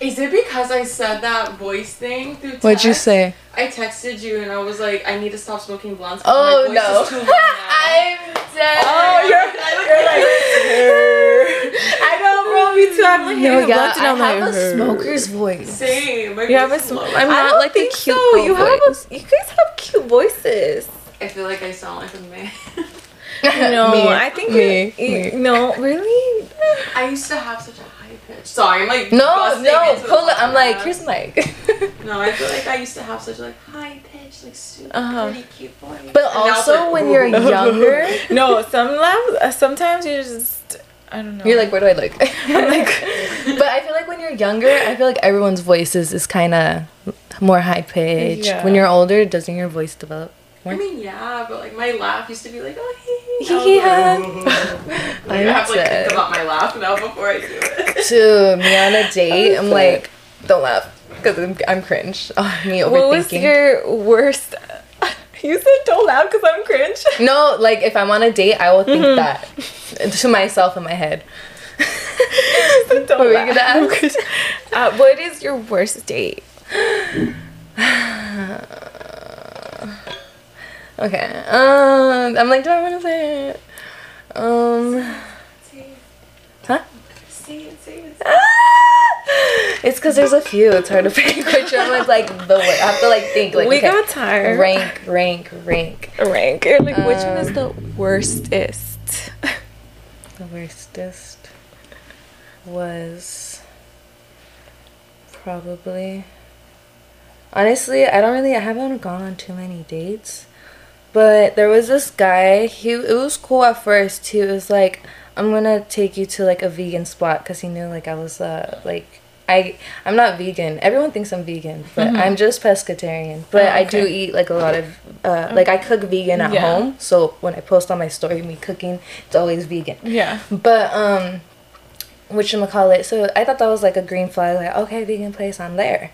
Is it because I said that voice thing through text? What'd you say? I texted you and I was like, I need to stop smoking blunts. Oh, my voice no. Is too low now. I'm dead. Oh, you're, you're like, I know, bro. Me too. I'm like, No, hitting yeah, blunts and I I'm have like, a smoker's voice. Same. My You have a voice is sm- low. I'm I not don't like the think cute so. girl You have a, you guys have cute voices. I feel like I sound like a man. No, Me. I think Me. you- you- Me. no, really. I used to have such a high pitch. Sorry, I'm like No, no, pull it. I'm like, podcast. here's Mike. No, I feel like I used to have such like high pitch like super Uh-huh. pretty cute voice. But And also like, when you're younger, no, some laughs. Uh, sometimes you just. I don't know. you're like, where do I look? I'm like, but I feel like when you're younger, I feel like everyone's voices is kind of more high pitched. Yeah. When you're older, doesn't your voice develop? I mean, yeah, but like my laugh used to be like, oh, hee Hee hee. hee I, like, I have to like dead. think about my laugh now before I do it. To me on a date, I'm like, don't laugh because I'm, I'm cringe. Oh, me overthinking. what was your worst? You said don't laugh because I'm cringe. No, like if I'm on a date, I will think Mm-hmm. that to myself in my head. don't What laugh. gonna ask? Uh, what is your worst date? Okay. Um, I'm like, do I want to say it? Um, huh? Say it, say it. It's because there's a few. It's hard to pick which one was like the worst. I have to like think like we okay, got tired. rank, rank, rank. rank. You're like, which one is Um, the worstest? The worstest was probably honestly I don't really I haven't gone on too many dates but there was this guy he it was cool at first he was like I'm gonna take you to like a vegan spot because he knew like I was uh like I I'm not vegan everyone thinks I'm vegan but I'm just pescatarian but Mm-hmm. Oh, I do eat like a lot of uh, like I cook vegan at Yeah. home so when I post on my story me cooking it's always vegan Yeah. but um which I'm gonna call it so I thought that was like a green flag like okay vegan place I'm there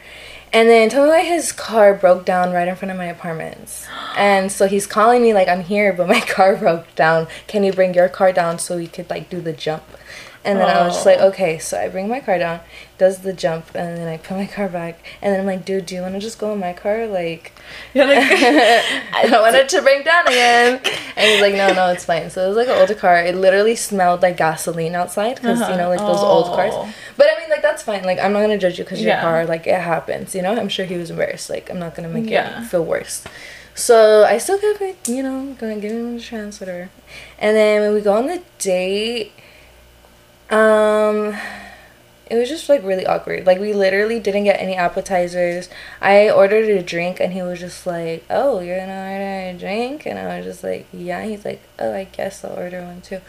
and then told me like his car broke down right in front of my apartments. And so he's calling me like I'm here but my car broke down. Can you bring your car down so we could like do the jump and then I was just like Oh. okay so I bring my car down does the jump and then I put my car back and then I'm like dude do you want to just go in my car like You're like, I don't want it to break down again. And he's like, no, no, it's fine. So it was like an older car. It literally smelled like gasoline outside because, you know, like those old uh-huh. cars. Oh. But I mean, like, that's fine. Like, I'm not going to judge you because your Yeah. car, like, it happens, you know? I'm sure he was embarrassed. Like, I'm not going to make Yeah. it feel worse. So I still kept, like, you know, going to give him a chance, whatever. And then when we go on the date, um, it was just like really awkward. Like we literally didn't get any appetizers. I ordered a drink and he was just like, "Oh, you're gonna order a drink?" And I was just like, "Yeah." He's like, "Oh, I guess I'll order one too."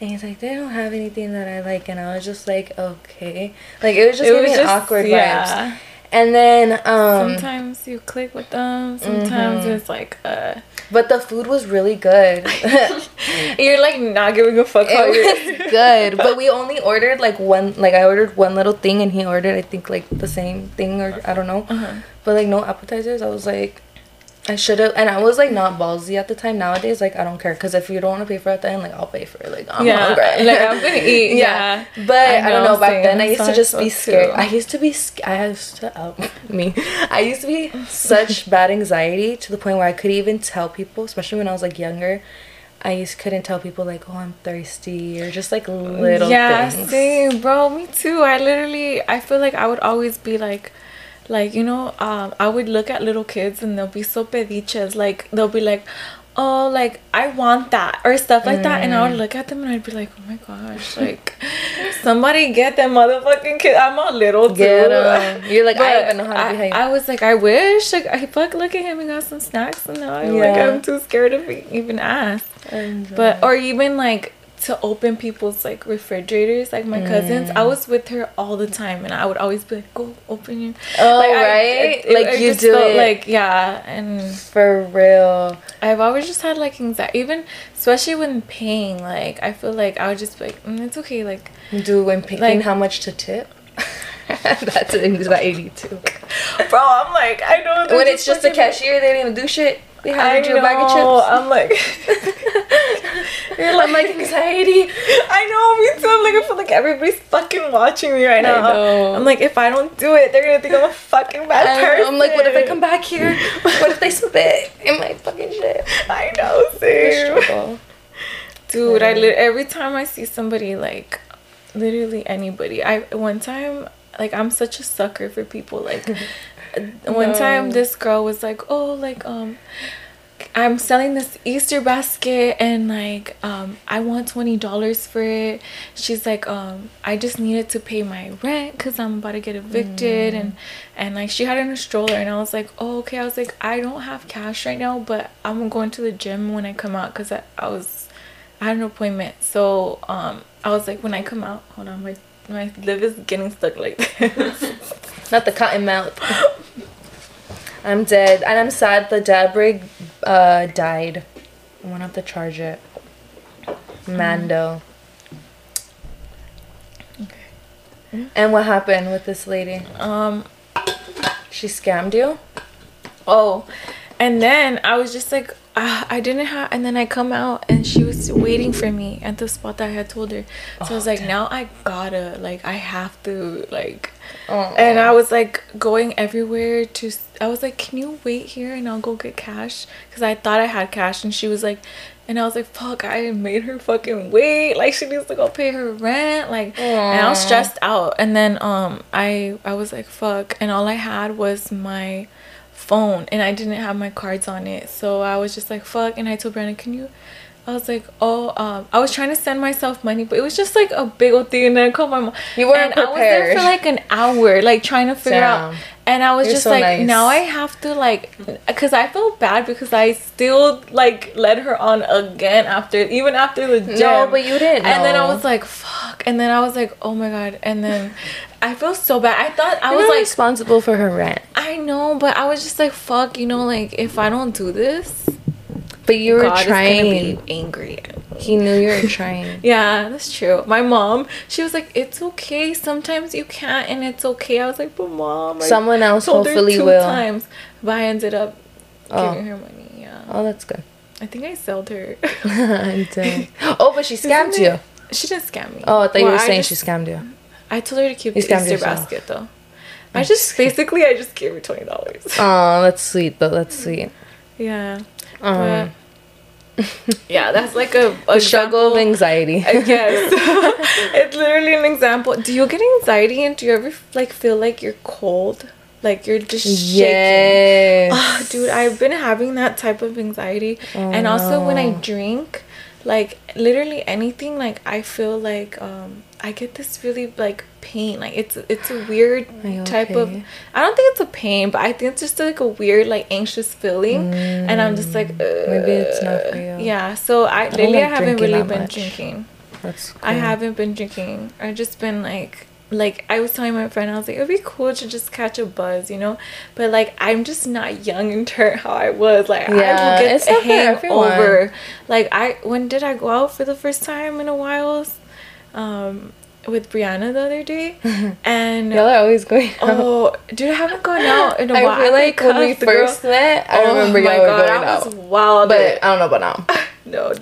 And he's like, "They don't have anything that I like." And I was just like, "Okay." Like it was just It was just- awkward yeah. vibes. And then um sometimes you click with them. Sometimes Mhm. it's like, uh, but the food was really good. you're like not giving a fuck how it was good but we only ordered like one like i ordered one little thing and he ordered i think like the same thing or i don't know Uh-huh. but like no appetizers i was like i should have and i was like not ballsy at the time nowadays like i don't care because if you don't want to pay for it then like i'll pay for it like i'm yeah, hungry like I'm gonna eat. Yeah, but I, don't know, know. Back then, I used to just be too. scared. I used to be. sc- I used to oh, me. I used to be such bad anxiety to the point where I couldn't even tell people, especially when I was like younger. I just couldn't tell people like, oh, I'm thirsty, or just like little yeah, things. same, bro. Me too. I literally, I feel like I would always be like, like you know, um, I would look at little kids and they'll be so pediches. Like they'll be like, oh, like I want that or stuff like that, and I would look at them and I'd be like, oh my gosh, like somebody get that motherfucking kid. I'm a little too. You're like, I don't even know how to behave. I, I, was like, I wish. Like, I fuck, look at him and got some snacks. And now I'm like, I'm too scared to be, even ask. But or even like to open people's like refrigerators, like my cousins. Mm. I was with her all the time, and I would always be like, "Go open your." Oh, like, I- right? Like, I you do felt it. Like yeah, and For real. I've always just had like anxiety, even especially when paying. Like I feel like I would just be like, mm, "It's okay." Like Do when picking Like- how much to tip. That's anxiety too. bro, I'm like, I know When it's just a cashier, they didn't even do shit. They I you a bag of know, chips. I'm like, you're like, I'm like anxiety. I know, me too. I'm like, I feel like everybody's fucking watching me right now. know. I'm like, if I don't do it, they're gonna think I'm a fucking bad I person. know, I'm like, what if I come back here? What if they spit in my fucking shit? I know, same. Dude, I lit- every time I see somebody like, literally anybody. I one time like I'm such a sucker for people like. One No. time, this girl was like, "Oh, like um." I'm selling this Easter basket and like um I want twenty dollars for it. She's like um I just needed to pay my rent because I'm about to get evicted and and like she had it in a stroller and I was like oh okay I was like I don't have cash right now but I'm going to the gym when I come out because I, I was I had an appointment so um I was like when I come out hold on my my lip is getting stuck like this. Not the cotton mouth. I'm dead, and I'm sad the dad rig uh, died. I won't have to charge it. Mando. And what happened with this lady? um She scammed you? Oh, and then I was just like, ah, I didn't have, and then I come out and she was waiting for me at the spot that I had told her. So I was like, now I gotta, like, I have to, like, Oh. and I was like going everywhere to, i was like, can you wait here and I'll go get cash? Because I thought I had cash and she was like, and I was like, fuck, I made her fucking wait. Like, she needs to go pay her rent. Like, and I was stressed out. And then, um, I, I was like, fuck. And all I had was my, phone and I didn't have my cards on it. So I was just like, fuck. And I told Brandon, can you? I was like, oh, um, I was trying to send myself money, but it was just like a big old thing. And then I called my mom. You weren't and I was there for like an hour, like trying to figure out. Damn. And I was You're just so like, nice. now I have to like, because I felt bad because I still like led her on again after, even after the gym. No, but you didn't And then I was like, fuck. And then I was like, oh my god. And then I feel so bad. I thought I was was like, responsible for her rent. I know, but I was just like, fuck, you know, like if I don't do this, But you were God trying. is gonna be angry. He knew you were trying. Yeah, that's true. My mom, she was like, "It's okay. Sometimes you can't, and it's okay." I was like, "But mom, I Someone else hopefully two will. times." But I ended up Oh. giving her money. Yeah, Oh, that's good. I think I sold her. Oh, but she scammed Isn't you. it- She didn't scam me. Oh, I thought you were I saying just- she scammed you. I told her to keep You the Easter yourself. basket though. I just basically I just gave her twenty dollars. Oh, that's sweet though. That's sweet. yeah. Um, Yeah, that's like a, a struggle of anxiety. I guess it's literally an example. Do you get anxiety and do you ever like feel like you're cold, like you're just shaking? Yes. Ah, dude, I've been having that type of anxiety, and also when I drink, like literally anything, like I feel like um I get this really like pain. Like it's it's a weird type of. I don't think it's a pain, but I think it's just like a weird like anxious feeling, and I'm just like Maybe it's not uh, for you. Yeah, so I don't lately I haven't really been much. drinking. That's I haven't been drinking. I've just been like like I was telling my friend, I was like, it'd be cool to just catch a buzz, you know? But like I'm just not young and turn how I was. Like I Yeah, will get a not for everyone. hangover. Like I when did I go out for the first time in a while? Um with Brianna the other day. And Y'all are always going out. oh dude I haven't gone out in a I while. I feel like when we the girl. first met, I Oh remember y'all were God, going I out. was wild. But I don't know about now. no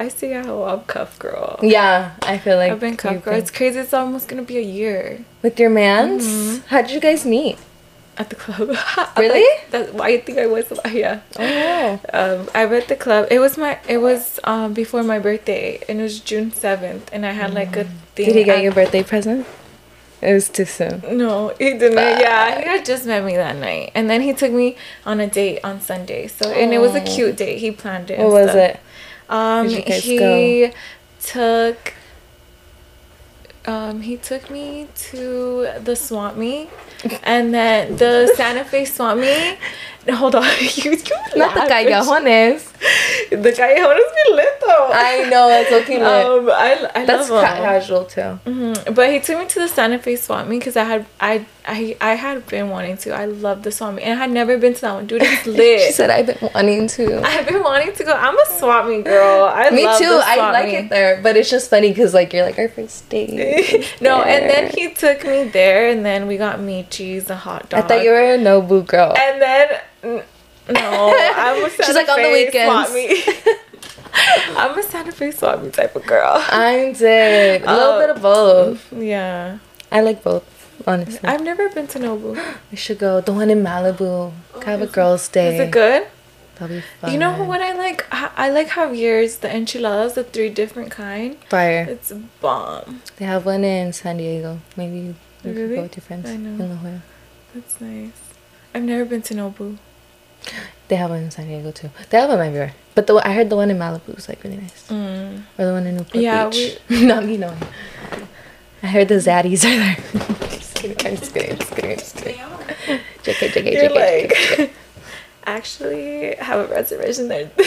I see how I'm cuff girl. Yeah, I feel like I've been you've girl. been- It's crazy. It's almost gonna be a year with your mans. Mm-hmm. How'd you guys meet? At the club. Really? That's why I think I was. Yeah. Oh wow. Um, I met the club. It was my. It was um before my birthday, and it was June seventh, and I had like a thing. Did he get at- your birthday present? It was too soon. No, he didn't. Yeah, he had just met me that night, and then he took me on a date on Sunday. So and it was a cute date. He planned it. What was stuff. it? Um, Where'd you guys he took. Um, he took me to the swap meet, and then the Santa Fe meet. Hold on, you, you Not the laugh, callejones. The callejones be lit though. I know it's okay. lit. Um, I, I That's love ca- casual too. Mhm. But he took me to the Santa Fe swap meet because I had I, I I had been wanting to. I love the swap meet and I had never been to that one. Dude, it's lit. she said I've been wanting to. I've been wanting to go. I'm a swap meet girl. I Me too. the I like meet. it there, but it's just funny because like you're like our first date. no, and then he took me there, and then we got meat cheese, a hot dog. I thought you were a Nobu girl. And then no, I'm a Santa She's like, on the weekends. I'm a Santa Fe swap meet type of girl. I'm dead. A little Oh. bit of um, both. Yeah, I like both, honestly. I've never been to Nobu. we should go. The one in Malibu. Oh, have a girls' day. Is it good? That'll be fun. You know what I like? I I like Javier's the enchiladas, the three different kind. Fire. It's bomb. They have one in San Diego. Maybe you, you could go with your friends I know. in La Jolla. That's nice. I've never been to Nobu. They have one in San Diego too. They have them everywhere. But the I heard the one in Malibu is like really nice. Mm. Or the one in Newport Yeah, Beach. Not me knowing. I heard the zaddies are there. just kidding. I'm just kidding. I'm just kidding. I'm just kidding. JK, JK, You're JK, like, actually, I have a reservation there.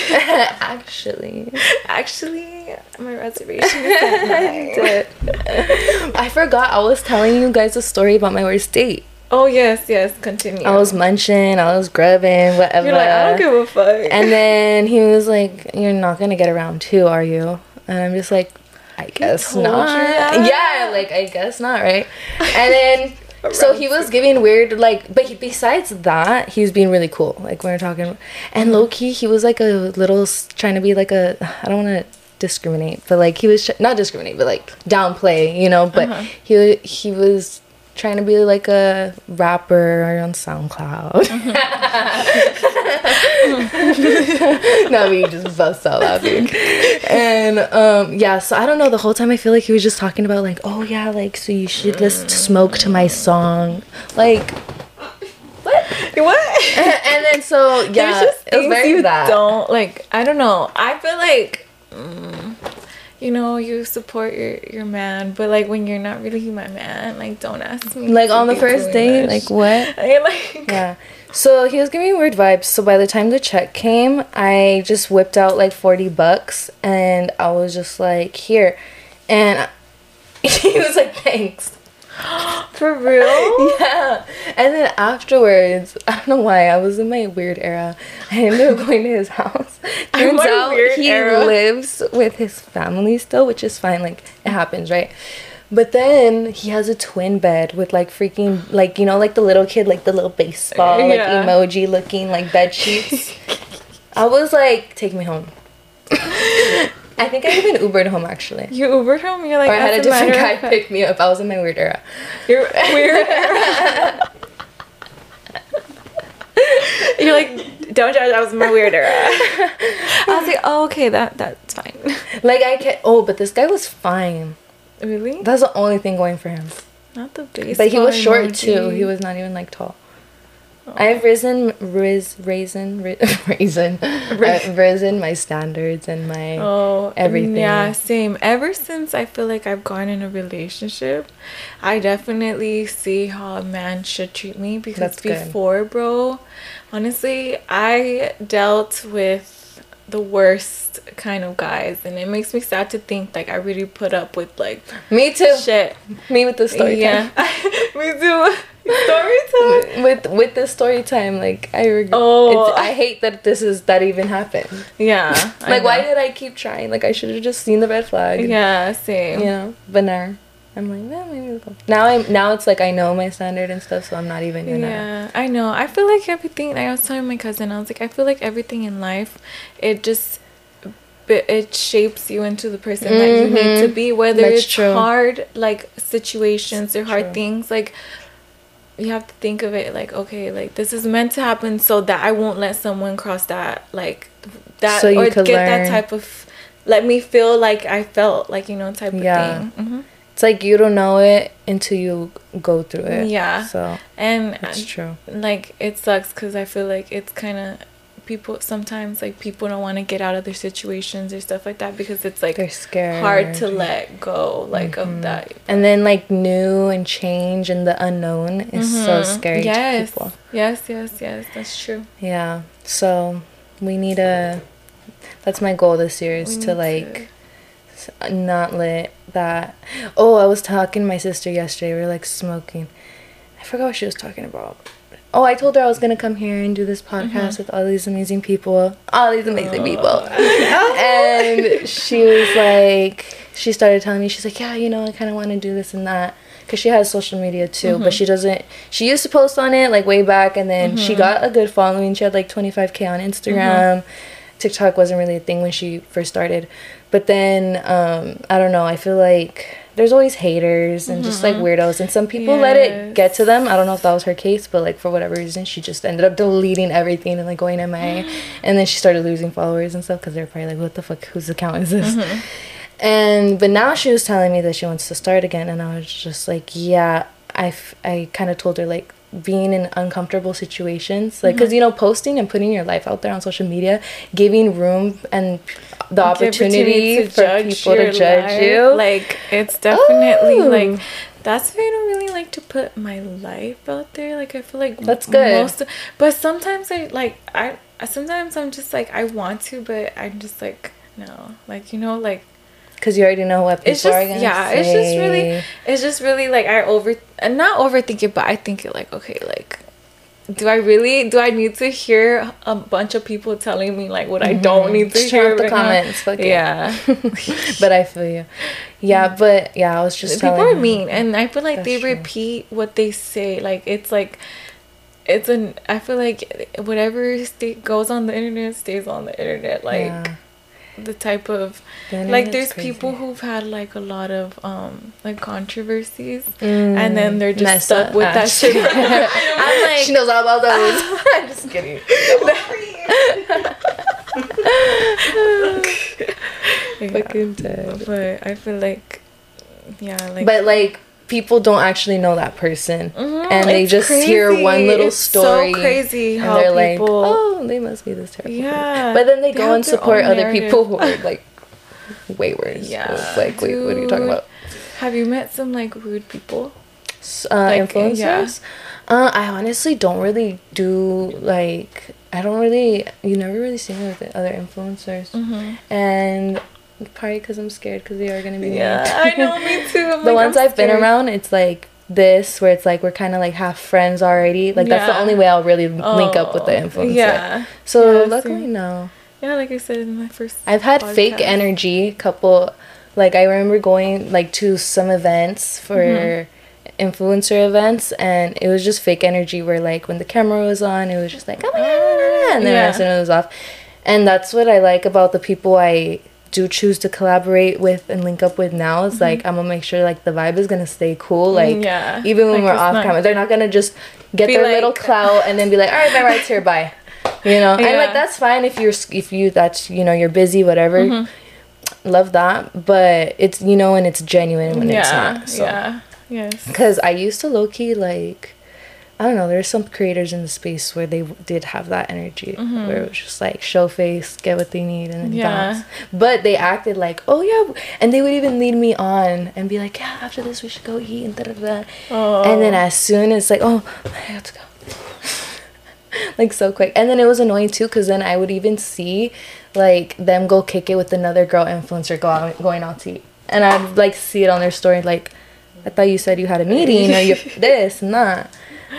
Actually, actually, my reservation is at nine. I forgot. I was telling you guys a story about my worst date. Oh yes, yes. Continue. I was munching. I was grubbing. Whatever. You're like, I don't give a fuck. And then he was like, "You're not gonna get around two, are you?" And I'm just like, "I guess not." Yeah, like I guess not, right? And then so he was giving weird like, but he, besides that, he was being really cool. Like when we are talking, and mm-hmm. low key, he was like a little trying to be like a. I don't want to discriminate, but like he was not discriminate, but like downplay, you know. But uh-huh. he he was trying to be like a rapper on SoundCloud. no, we just bust out laughing. And um, yeah, so I don't know. The whole time I feel like he was just talking about like, oh yeah, like so you should listen to smoke to my song, like. what? What? and then so yeah, There's just it was very you that. don't like. I don't know. I feel like, mm, you know, you support your your man, but like when you're not really my man, like don't ask me. Like on the first date, that like what? I like. Yeah. So he was giving me weird vibes. So by the time the check came, I just whipped out like 40 bucks and I was just like, here. And he was like, thanks. For real? Yeah. And then afterwards, I don't know why, I was in my weird era. I ended up going to his house. Turns out weird he era. lives with his family still, which is fine. Like, it happens, right? But then he has a twin bed with like freaking like you know like the little kid like the little baseball like Yeah. emoji looking like bed sheets. I was like, take me home. I think I even Ubered home actually. You Ubered home. You're like. Or I had a different guy pick me up. I was in my weird era. You're weird. You're like, don't judge. I was my weird era. I was like, oh, okay, that that's fine. Like I can Oh, but this guy was fine. Really? That's the only thing going for him. Not the base. But he was short too. He was not even like tall. Oh. I've risen, riz, raisin, ri- raisin, I've risen my standards and my. Oh, everything. Yeah, same. Ever since I feel like I've gone in a relationship, I definitely see how a man should treat me because That's good. before, bro, honestly, I dealt with the worst kind of guys, and it makes me sad to think like I really put up with like Me too. shit. Me with the story yeah, me too. Story time. With with the story time, like I regret. Oh. I hate that this is that even happened. Yeah. Like, why did I keep trying? Like, I should have just seen the red flag. Yeah, same. You know, but now I'm like, well, maybe we'll. Now I'm now it's like I know my standard and stuff, so I'm not even gonna. Yeah, I know. I feel like everything. I was telling my cousin, I was like, I feel like everything in life, it just, but it shapes you into the person that you need to be. Whether Mm-hmm. That's it's true. hard, like situations or hard True. things, like you have to think of it like, okay, like this is meant to happen, so that I won't let someone cross that, like that, So or get learn. that type of. Let me feel like I felt, like you know, type of Yeah. thing. hmm It's like you don't know it until you go through it. Yeah. So And that's true. like it sucks because I feel like it's kind of people sometimes like people don't want to get out of their situations or stuff like that because it's like They're scared. hard to let go like Mm-hmm. of that. And then like new and change and the unknown is so scary to Mm-hmm. Yes, people. yes, yes, yes. That's true. Yeah. So we need a. That's my goal this year is We to like s- not let that. Oh, I was talking to my sister yesterday. We were like smoking. I forgot what she was talking about. Oh, I told her I was gonna come here and do this podcast Mm-hmm. with all these amazing people. All these amazing Oh. people. and she was like, she started telling me, she's like, yeah, you know, I kind of want to do this and that. Because she has social media too, Mm-hmm. but she doesn't. She used to post on it like way back, and then Mm-hmm. she got a good following. She had like 25k on Instagram. TikTok wasn't really a thing when she first started. But then, um, I don't know, I feel like there's always haters and just like mm-hmm. weirdos, and some people let it get to them. I don't know if that was her case, but like for whatever reason, she just ended up deleting everything and like going MIA. Mm-hmm. and then she started losing followers and stuff because they're probably like, what the fuck, whose account is this? Mm-hmm. And but now she was telling me that she wants to start again, and I was just like, yeah, I, f- I kind of told her like being in uncomfortable situations like because mm-hmm. you know posting and putting your life out there on social media giving room and the opportunity for people to judge life. you Like it's definitely Oh. like that's why I don't really like to put my life out there. Like I feel like That's good. Most, but sometimes I like I sometimes I'm just like I want to, but I'm just like no, like you know, like because you already know what people it's just are gonna yeah, say. it's just really it's just really like I over and not overthink it, but I think it like okay, like. Do I really? Do I need to hear a bunch of people telling me like what I mm-hmm. don't need to Just hear? the right comments, fuck it. Yeah. but I feel you. Yeah, mm-hmm. but yeah, I was just people are mean and i feel like they true. repeat what they say like it's like it's an i feel like whatever sta- goes on the internet stays on the internet like Yeah. The type of The like there's crazy. people who've had like a lot of um like controversies Mm, and then they're just messed stuck up. with Ah, that shit i'm like she knows all about those. I'm just kidding. yeah, Fucking dead. but i feel like yeah like But like people don't actually know that person, Mhm, and they it's just hear one crazy. little It's story. so crazy and how they're like, "Oh, they must be this terrible." person." Yeah, but then they, they go and support other people who are like way worse. Yeah, It's like, wait, what are you talking about? Have you met some like rude people? Uh, Like, influencers. Uh, I honestly don't really do like. I don't really. You never really see me with the other influencers, Mm-hmm. and probably because I'm scared because they are gonna be mean. I know, me too. I'm the like, ones I'm I've been around, it's like this, where it's like we're kind of like half friends already. Like that's the only way I'll really link up with the Oh, influencer. Yeah, So Yeah, luckily, no. yeah. Like I said in my first, I've had fake energy. Couple, like I remember going like to some events for Mm-hmm. influencer events, and it was just fake energy. Where like when the camera was on, it was just like oh my god, and then Yeah. as soon as it was off, and that's what I like about the people I do choose to collaborate with and link up with now is like I'm gonna make sure like the vibe is gonna stay cool like Mm-hmm. Yeah. even when Like, we're off not- camera they're not gonna just get Be their like- little clout and then be like all right my ride's here bye you know and like that's fine if you're if you that's you know you're busy whatever Mm-hmm. love that but it's you know when it's genuine when it's not so yeah, yes. because I used to low key like I don't know. There's some creators in the space where they did have that energy, where it was just like show face, get what they need, and then Mm-hmm. Yeah. bounce. But they acted like, oh yeah, and they would even lead me on and be like, yeah, after this we should go eat and da da da. Oh. And then as soon as like, oh, I have to go. like so quick and then it was annoying too because then i would even see like them go kick it with another girl influencer go out going out to eat and i'd like see it on their story like i thought you said you had a meeting or you this and that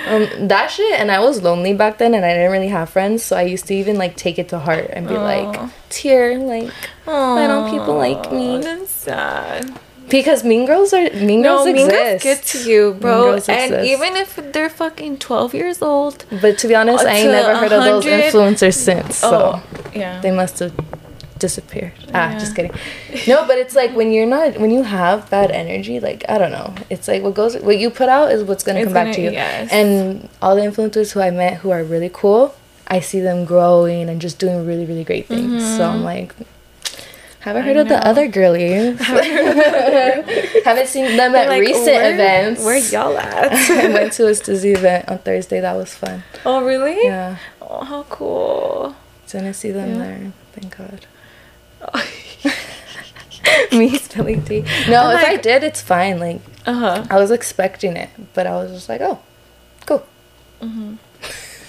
um, that shit and i was lonely back then and i didn't really have friends so i used to even like take it to heart and be like tear like why don't people like me that's sad. because mean girls are mean No, girls mean exist girls get to you, bro. And exist. even if they're fucking twelve years old, but to be honest i ain't never heard of those influencers since so oh yeah, they must have disappeared. Ah, Yeah. just kidding. No, but it's like when you're not when you have bad energy, like I don't know. It's like what goes what you put out is what's gonna It's come back gonna- to you. yes. And all the influencers who I met who are really cool, I see them growing and just doing really, really great things. So I'm like haven't heard Mm-hmm. Of the other girlies. haven't seen them at Like, recent where- events. Where y'all at? I went to a Stizzy event on Thursday. That was fun. oh really? Yeah. Oh, how cool. Didn't see them Yeah. there. Thank God. Me spilling tea. No, I'm if I did, it's fine. Like Uh huh. I was expecting it, but I was just like, oh, cool. Mm-hmm.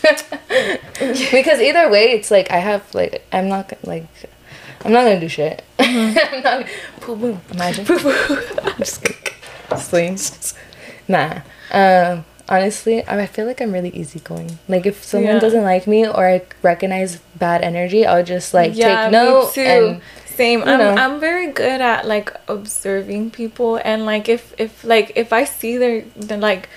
because either way, it's like I have like I'm not gonna- like I'm not gonna do shit. Mm-hmm. I'm not. Boom, boom. Imagine. I'm just kidding. Sleep. Nah. Um. Honestly, I I feel like I'm really easygoing. Like if someone Yeah. doesn't like me or I recognize bad energy, I'll just like yeah, take note me too. and Same. I'm know. I'm very good at like observing people and like if if like if I see their then like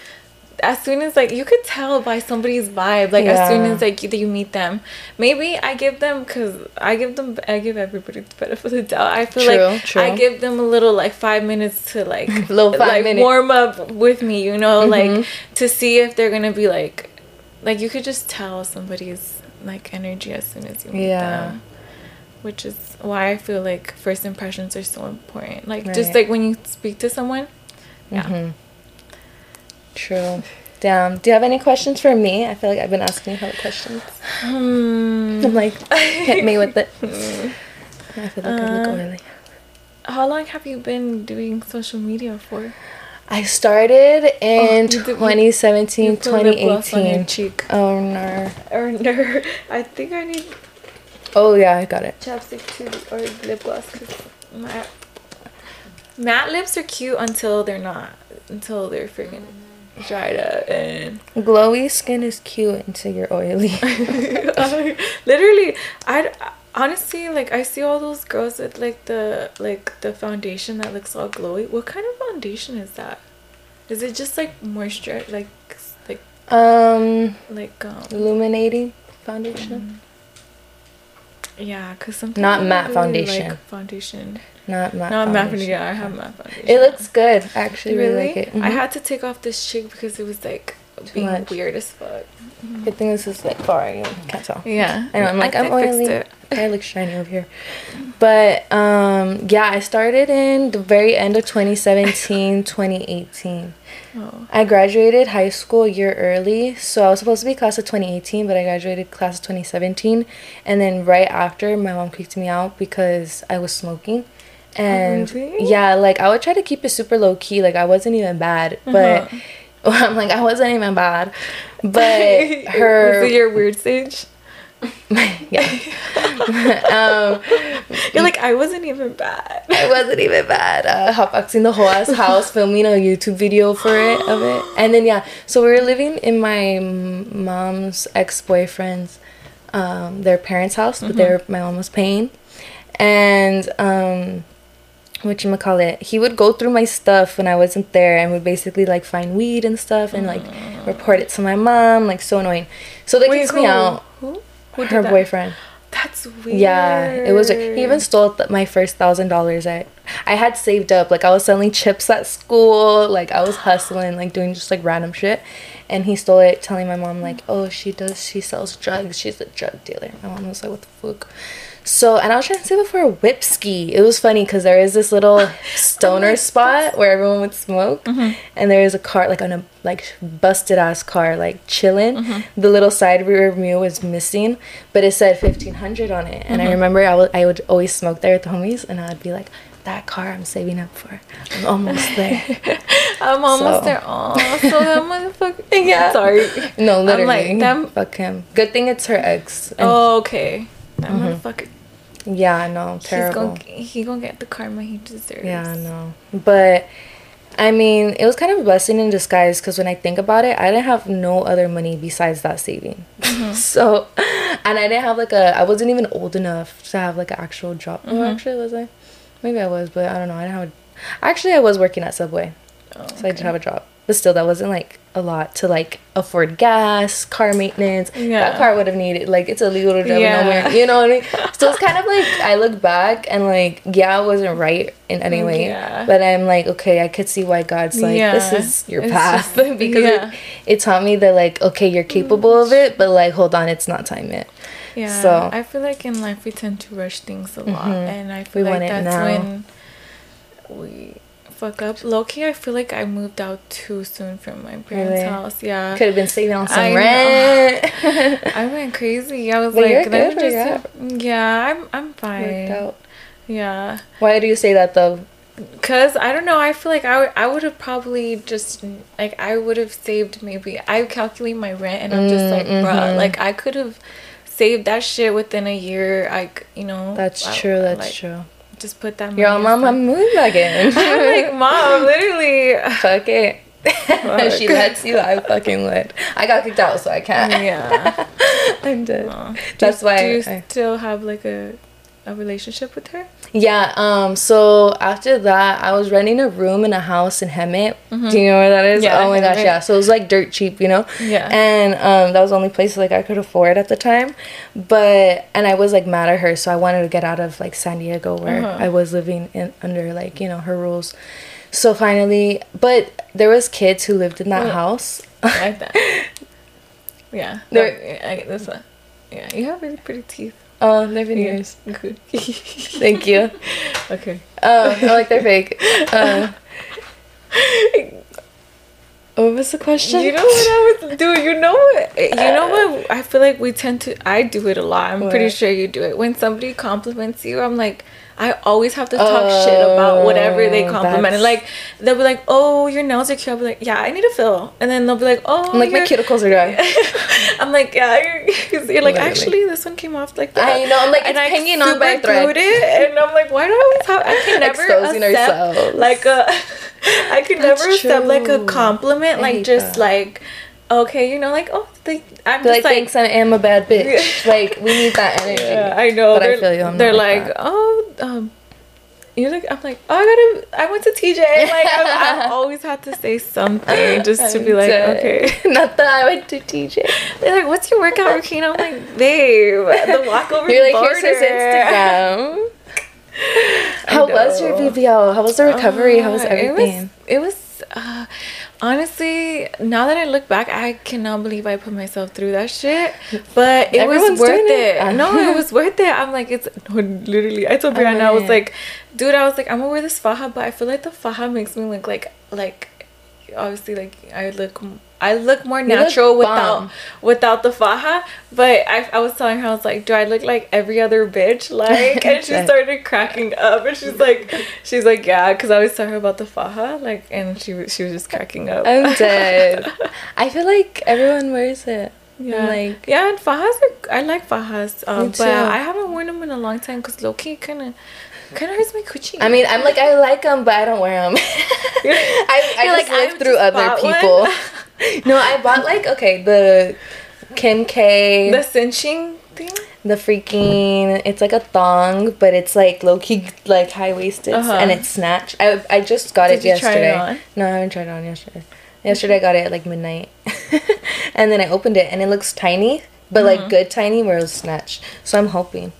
as soon as like you could tell by somebody's vibe like as soon as like you, you meet them maybe i give them because i give them i give everybody the benefit of the doubt i feel True, like true. i give them a little like five minutes to like Little five like minute- warm up with me you know Mhm. like to see if they're gonna be like like you could just tell somebody's like energy as soon as you meet Yeah. them which is why i feel like first impressions are so important like just like when you speak to someone yeah Mhm. True. Damn. Do you have any questions for me? I feel like I've been asking you hella questions. Hmm. I'm like, hit me with it. I feel like I look Uh, oily. How long have you been doing social media for? I started in you did- you- 2017, You put lip gloss on your 2018. cheek. Oh no. Or no, I think I need Oh yeah, I got it. chapstick too, or lip gloss. My matte lips are cute until they're not. Until they're freaking dried up and Glowy skin is cute until you're oily. literally i honestly like i see all those girls with like the like the foundation that looks all glowy what kind of foundation is that is it just like moisture like like um, like um illuminating foundation. yeah because sometimes Not matte foundation. like foundation Not matte. not matte foundation. yeah i have matte foundation It looks good. I actually really, really like it. i Mhm. had to take off this cheek because it was like being much. weird as fuck Good thing this is like far. You can't tell. yeah I know. I'm like I I'm fixed oily. it. I look shiny over here. But um, yeah, I started in the very end of 2017, 2018. oh I graduated high school a year early, so I was supposed to be class of 2018, but I graduated class of 2017. And then right after, my mom kicked me out because I was smoking. And really? yeah, like I would try to keep it super low key, like I wasn't even bad, but I'm like I wasn't even bad, but her was it your weird stage yeah. um, You're like, I wasn't even bad. I wasn't even bad. Uh, hotboxing the whole ass house, filming a YouTube video for it of it, and then yeah. So we were living in my mom's ex boyfriend's, um, their parents' house, but their my mom was paying, and um, what you call it? He would go through my stuff when I wasn't there, and would basically like find weed and stuff, and like mm. report it to my mom. Like so annoying. So they kicked me out. Who? Who Her that? boyfriend. That's weird. Yeah, it was. He even stole th- my first thousand dollars. I, I had saved up. Like I was selling chips at school. Like I was hustling, like doing just like random shit, and he stole it, telling my mom like, "Oh, she does. She sells drugs. She's a drug dealer." My mom was like, "What the fuck." So, and I was trying to save it for a whip ski. It was funny because there is this little oh stoner spot where everyone would smoke, mm-hmm. and there is a car like on a like busted ass car like chilling. Mm-hmm. The little side rear view was missing, but it said fifteen hundred on it. And I mm-hmm. remember I would I would always smoke there with the homies, and I'd be like, "That car I'm saving up for. I'm almost there." I'm almost So- there. Oh, so that motherfucker. Yeah. Sorry. no, literally. like, them- Fuck him. Good thing it's her ex. Oh, okay. That mm-hmm. motherfucker. yeah, no, He's terrible. gonna he gonna get the karma he deserves. Yeah, no. But I mean, it was kind of a blessing in disguise because when I think about it, I didn't have no other money besides that saving. Mm-hmm. so, and I didn't have like a, I wasn't even old enough to have like an actual job. Oh, actually, was I? Maybe I was, but I don't know. I didn't have a, actually, I was working at Subway. Oh, so I did have a job. But still, that wasn't like a lot to like afford gas, car maintenance. Yeah. That car would have needed, like, it's illegal to drive Yeah. nowhere. You know what I mean? So it's kind of like, I look back and like, yeah, I wasn't right in any mm, way. Yeah. But I'm like, okay, I could see why God's like, this is your It's path. just- because yeah. it, it taught me that, like, okay, you're capable of mm. it, but like, hold on, it's not time yet. Yeah. So- I feel like in life we tend to rush things a lot, mm-hmm. and I We feel want like it that's now. when we fuck up. Low key, I feel like I moved out too soon from my parents' Really? house. Yeah. Could have been saving on some I rent. I went crazy. I was But like, let good me just. Yeah, I'm. I'm Worked fine. out. Yeah. Why do you say that though? Cause I don't know. I feel like I would. I would have probably just like I would have saved maybe. I calculate my rent and I'm just like, Mm, bruh, mhm. like I could have saved that shit within a year. Like you know. That's I- true. That's like, true. Just put that. Money mom, I'm moving back in. I'm like, mom, literally. Fuck it. she lets you, I fucking would. I got kicked out, so I can't. Yeah. I'm dead. Aw. That's do, why Do you I- still have like a a relationship with her? Yeah, um, so after that, I was renting a room in a house in Hemet. Do you know where that is? Mm-hmm. Yeah, oh my gosh, yeah. So it was like dirt cheap, you know? Yeah. And um, that was the only place like I could afford at the time. But, and I was like mad at her, so I wanted to get out of like San Diego where Uh-huh. I was living in under like, you know, her rules. So finally, but there was kids who lived in that Well, house. I like that. Yeah. There- No, I, that's a, yeah. You have really pretty teeth. Oh, they're veneers. Good. Thank you. okay. Um, I like they're fake. Um, What was the question? You know what I was dude, you know what you know what I feel like we tend to I do it a lot. I'm pretty sure you do it. When somebody compliments you, I'm like I always have to talk shit about whatever they Oh, complimented. Like they'll be like, "Oh, your nails are cute." I'll be like, "Yeah, I need a fill." And then they'll be like, "Oh, I'm like, my cuticles are dry. I'm like, yeah, you're, you're like, Literally. actually, this one came off like that. I know, I'm like, and it's I hanging on by a thread. it, and I'm like, why do I always have? I can never Exposing accept ourselves. like a, I could That's never accept like a compliment, I like just that. like, okay, you know, like oh, they, I'm They're just like, like. thanks, I am a bad bitch. like, we need that energy. yeah, I know. But I they're, feel you, I'm they're like like, oh, um, you like, I'm like, oh, I gotta, I went to TJ. Like, I've, I've always had to say something just to be like, dead. okay. Not that I went to TJ. They're like, "What's your workout routine?" I'm like, "Babe, the walk over You're like, border." here's his Instagram. How was your. BBL? How was the recovery? How was Uh, everything? It was, it was uh, honestly, now that I look back, I cannot believe I put myself through that shit. But it Everyone's was worth it. it. No, it was worth it. I'm like, it's no, literally. I told Brianna, I was like, dude, I was like, I'm gonna wear this faja, but I feel like the faja makes me look like like. Obviously, like I look, I look more look natural without without the faja. But I, I was telling her, I was like, do I look like every other bitch? Like, and she started cracking up, and she's like, she's like, yeah, because I always tell her about the faja, like, and she was- she was just cracking up. I'm dead. I feel like everyone wears it. Yeah, like- yeah, and fajas are I like fajas, um, but. I haven't worn them in a long time because low key kind of kind of hurts my coochie. I mean, I'm like, I like them, but I don't wear them. I, I just like, live through just other people. no, I bought like, okay, the Kim K. the cinching thing. the freaking it's like a thong but it's like low-key like high-waisted Uh-huh. and it's snatched i, I just got Did it you try it yesterday on? no i haven't tried it on yesterday yesterday i got it at like midnight and then i opened it and it looks tiny but Mm-hmm. like good tiny where it was snatched so i'm hoping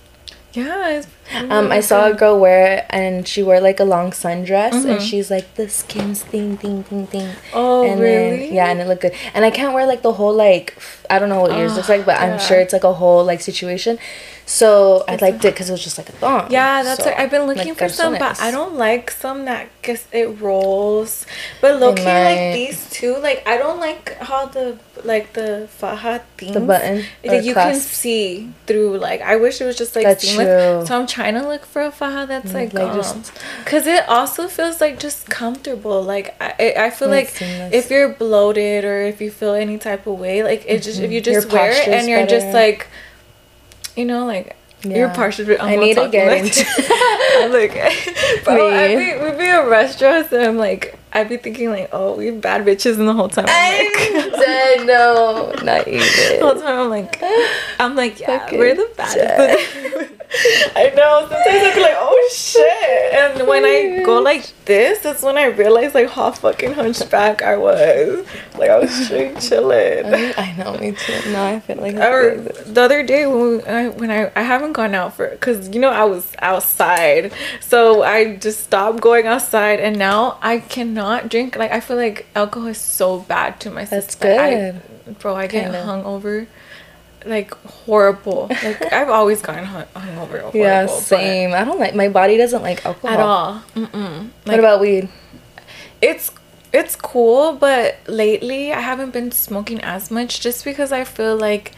Yeah, it's um, I saw a girl wear it and she wore like a long sundress Mm-hmm. and she's like the Skims thing thing thing thing. Oh, and really? Then, yeah, and it looked good. And I can't wear like the whole like I don't know what yours looks like, but I'm sure it's like a whole like situation. So I liked it because it was just like a thong. Yeah, that's So, like I've been looking like, for some, but. I don't like some that guess it rolls. But looking like these two, like I don't like how the like the faja things. button that you can see through. Like I wish it was just like That's seamless. true. So I'm trying to look for a faja that's like, like, um, just- because it also feels like just comfortable. Like I, I I feel Like seamless. if you're bloated or if you feel any type of way, like it just if you Mm-hmm. Your just wear it and you're just like, you know, like. Your Yeah. posture. I'm I need to get like into- like, bro, I'd be, we'd be in restaurants and I'm like, I'd be thinking like, oh, we bad bitches in the whole time. I'm like, dead. No, not the whole even. time I'm like, I'm like, yeah, Fucking we're the baddest. I know. Sometimes I be like, oh shit. And when I go like this, that's when I realize like how fucking hunchback I was. Like I was straight chilling. I know, me too. No, I feel like Or the other day when we, I, when I I haven't gone out for because you know I was outside, so I just stopped going outside, and now I cannot drink. Like I feel like alcohol is so bad to my That's system. I- good. bro. I get Kinda. hungover, like horrible. Like I've always gotten hun- hungover. Horrible, yeah, same. I don't like my body doesn't like alcohol At all. Mm-mm. What about weed? it's it's cool, but lately I haven't been smoking as much just because I feel like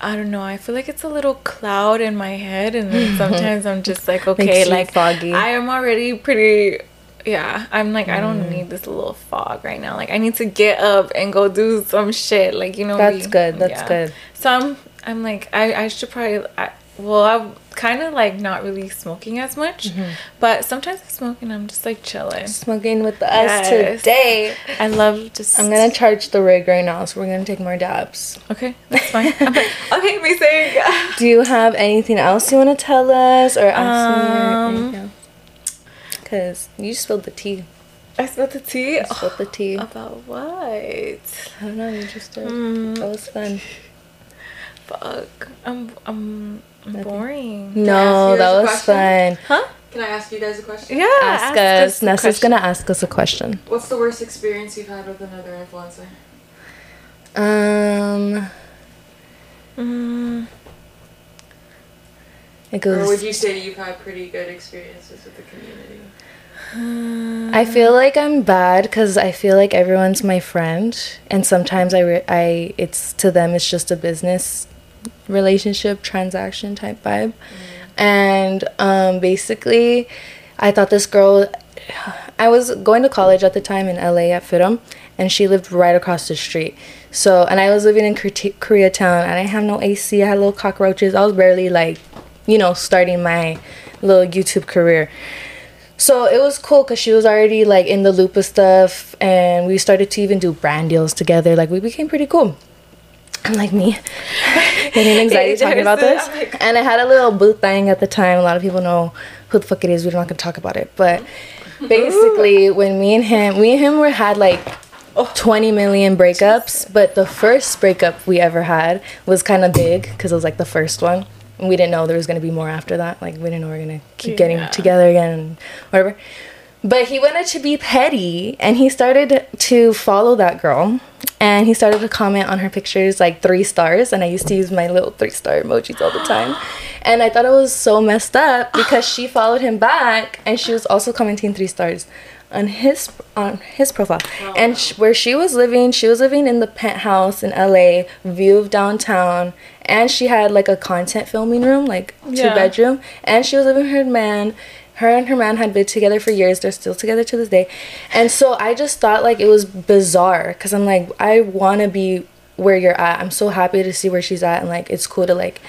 I don't know, I feel like it's a little cloud in my head and then sometimes I'm just like okay, like foggy. I am already pretty yeah, I'm like I Mm. don't need this little fog right now. Like I need to get up and go do some shit like you know That's be- good, that's yeah. good. So I'm I'm like I I should probably I, well I'm kind of like not really smoking as much, Mm-hmm. but sometimes I smoke and I'm just like chilling. Smoking with us Yes. today. I love just. I'm gonna charge the rig right now, so we're gonna take more dabs. Okay, that's fine. Like, okay, me saying. Do you have anything else you want to tell us or ask me or Um, anything else? Cause you spilled the tea. I spilled the tea. You spilled the tea. About what? I don't know. You just did. Mm. That was fun. Fuck. I'm. I'm. I'm boring. No, that was question? fun. Huh? Can I ask you guys a question? Yeah. Ask, us. a Nessa's question. gonna ask us a question. What's the worst experience you've had with another influencer? Um, Mm, it Or would you say you've had pretty good experiences with the community? I feel like I'm bad because I feel like everyone's my friend, and sometimes I, re- I, it's to them, it's just a business relationship transaction type vibe, and um, basically, I thought this girl. I was going to college at the time in LA at FIDM, and she lived right across the street. So, and I was living in Korea- Koreatown, and I have no AC. I had little cockroaches. I was barely like, you know, starting my little YouTube career. So it was cool because she was already like in the loop of stuff, and we started to even do brand deals together. Like we became pretty cool. I'm like me, getting anxiety talking about this. And I had a little booth thing at the time. A lot of people know who the fuck it is. We're not gonna talk about it, but basically, when me and him, we and him were had like 20 million breakups, but the first breakup we ever had was kind of big because it was like the first one. And we didn't know there was going to be more after that. Like, we didn't know we were going to keep getting together again and whatever. But he wanted to be petty and he started to follow that girl and he started to comment on her pictures like three stars. And I used to use my little three star emojis all the time. And I thought it was so messed up because she followed him back and she was also commenting three stars on his on his profile oh, and sh- where she was living she was living in the penthouse in LA view of downtown and she had like a content filming room like two Yeah. bedroom. And she was living with her man. Her and her man had been together for years. They're still together to this day. And so i just thought like it was bizarre because i'm like i want to be where you're at. I'm so happy to see where she's at. And like it's cool to like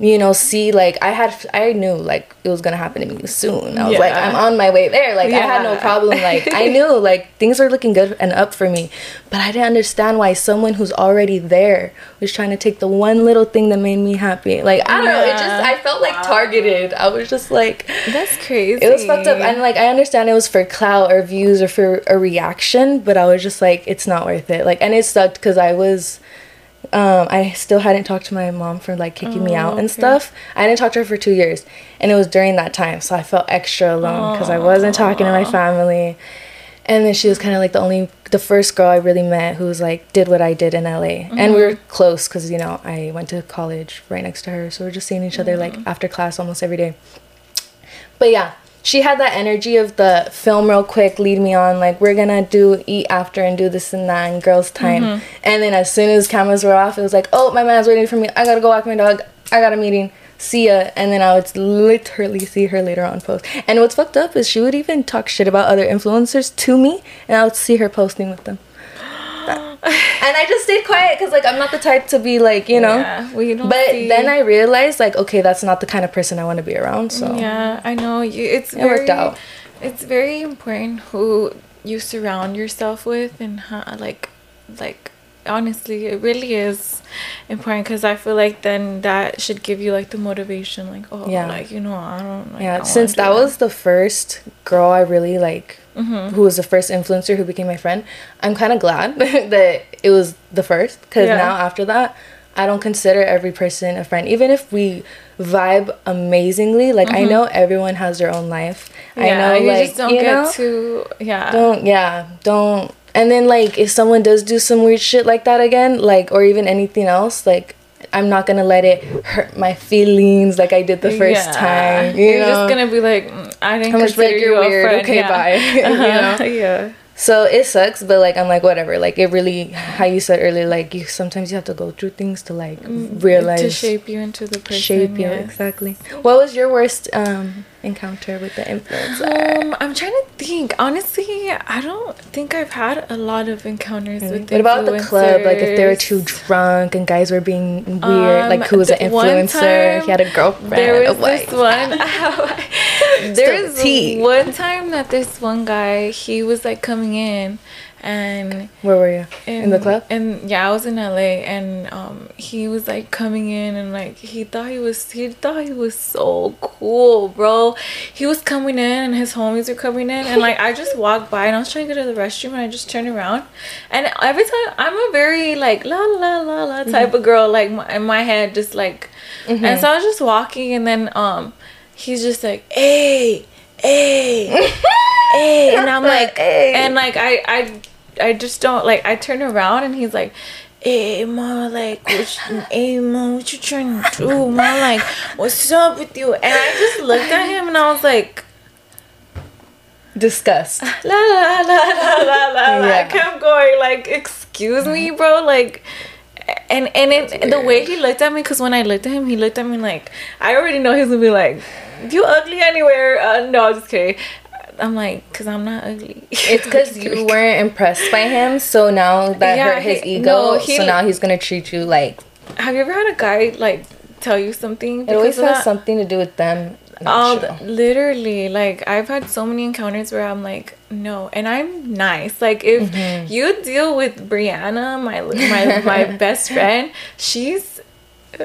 you know see like i had i knew like it was gonna happen to me soon. I was like i'm on my way there. Like i had no problem like i knew like things were looking good and up for me but i didn't understand why someone who's already there was trying to take the one little thing that made me happy. Like i don't know it just i felt like targeted. I was just like That's crazy. it was fucked up. And like i understand it was for clout or views or for a reaction but i was just like it's not worth it. Like and it sucked because i was um, I still hadn't talked to my mom for like kicking me out and okay. stuff. I didn't talk to her for two years, and it was during that time, so I felt extra alone because I wasn't talking to my family. And then she was kind of like the only, the first girl I really met who was like did what I did in LA, and we were close because you know I went to college right next to her, so we are just seeing each other like after class almost every day. But yeah, she had that energy of the film real quick, lead me on, like we're gonna do eat after and do this and that and girls' time. Mm-hmm. And then as soon as cameras were off, it was like, oh, my man's waiting for me. I gotta go walk my dog. I got a meeting. See ya. And then I would literally see her later on post. And what's fucked up is she would even talk shit about other influencers to me, and I would see her posting with them. and I just stayed quiet because like I'm not the type to be like you know. Yeah, we don't But see- then I realized like okay, that's not the kind of person I want to be around. So Yeah, I know. You, it's It very, worked out. It's very important who you surround yourself with, and how, like, like honestly, it really is important because I feel like then that should give you like the motivation, like oh, Yeah. like you know, I don't. Like, I yeah wanna since do that was the first girl i really like Mm-hmm. who was the first influencer who became my friend i'm kind of glad that it was the first because Yeah. now after that i don't consider every person a friend even if we vibe amazingly like i know everyone has their own life Mm-hmm. Yeah, i know you like just don't you get know to yeah. don't yeah don't and then like if someone does do some weird shit like that again like or even anything else like i'm not gonna let it hurt my feelings like i did the first Yeah. time you You're know? just gonna be like, "Mm, I didn't I'm consider like, you "You're a weird, friend." okay, yeah. bye, Uh-huh, know? yeah. So it sucks, but like I'm like whatever. Like it really, how you said earlier, like you sometimes you have to go through things to like realize Mm, to shape you into the person. shape you yes. exactly. What was your worst um encounter with the influencer? Um, I'm trying to think. Honestly, I don't think I've had a lot of encounters with. what about the club? Like if they were too drunk and guys were being weird, Um, like who was an influencer? he had a girlfriend. There was this one. there was one time that this one guy he was like coming in, and Where were you? In, the club? And yeah, I was in LA, and um, he was like coming in, and like he thought he was, he thought he was so cool, bro. He was coming in, and his homies were coming in, and like I just walked by, and I was trying to go to the restroom, and I just turned around, and every time I'm a very like la la la la type of girl, like my, in my head, just like, and so I was just walking, and then um, he's just like, hey, hey. Hey, and I'm like, Hey. and like I, I, I just don't like. I turn around and he's like, "Hey, ma, like, what you, hey, ma, what you trying to do, ma? Like, what's up with you?" And I just looked at him and I was like, Disgust. la la la la la la. la. I kept going like, excuse me, bro, like. And and it, the way he looked at me, because when I looked at him, he looked at me like I already know he's gonna be like, "You ugly anywhere?" Uh, no, I'm just kidding. I'm like, cause I'm not ugly. It's because you weren't impressed by him, so now that Yeah, hurt his he- ego. no, he- so now he's gonna treat you like Have you ever had a guy like tell you something? it always has that? something to do with them. the- true. literally like i've had so many encounters where i'm like no and i'm nice like if Mm-hmm. you deal with brianna my my my best friend she's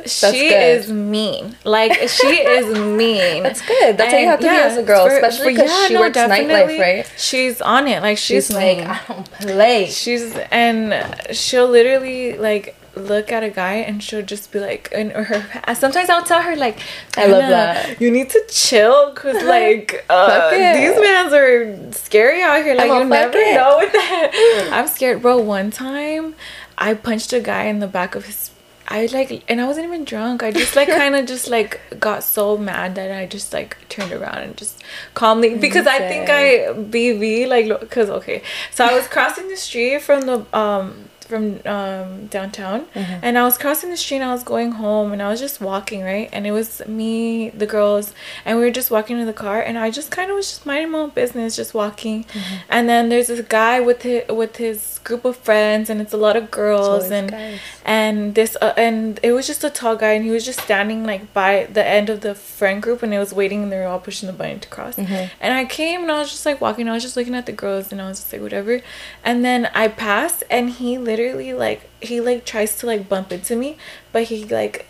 she good. is mean like she is mean That's good. That's how you have to be as a girl, especially 'cause she works nightlife, right? she's on it like she's, She's like. I don't play. She's and she'll literally like look at a guy and she'll just be like, and her. Sometimes I'll tell her like, I love that. You need to chill because like uh, these mans are scary out here. Like you never it. know what that. I'm scared, bro. One time, I punched a guy in the back of his. I like, and I wasn't even drunk. I just like kind of just like got so mad that I just like turned around and just calmly because I think I BV like because okay, so I was crossing the street from the um from um downtown Mm-hmm. and I was crossing the street and I was going home and I was just walking right and it was me the girls and we were just walking to the car and I just kind of was just minding my own business just walking Mm-hmm. and then there's this guy with his with his group of friends and it's a lot of girls and guys. and this uh, and it was just a tall guy and he was just standing like by the end of the friend group and it was waiting and they were all pushing the button to cross Mm-hmm. and i came and i was just like walking i was just looking at the girls and i was just like whatever and then i passed and he literally like he like tries to like bump into me but he like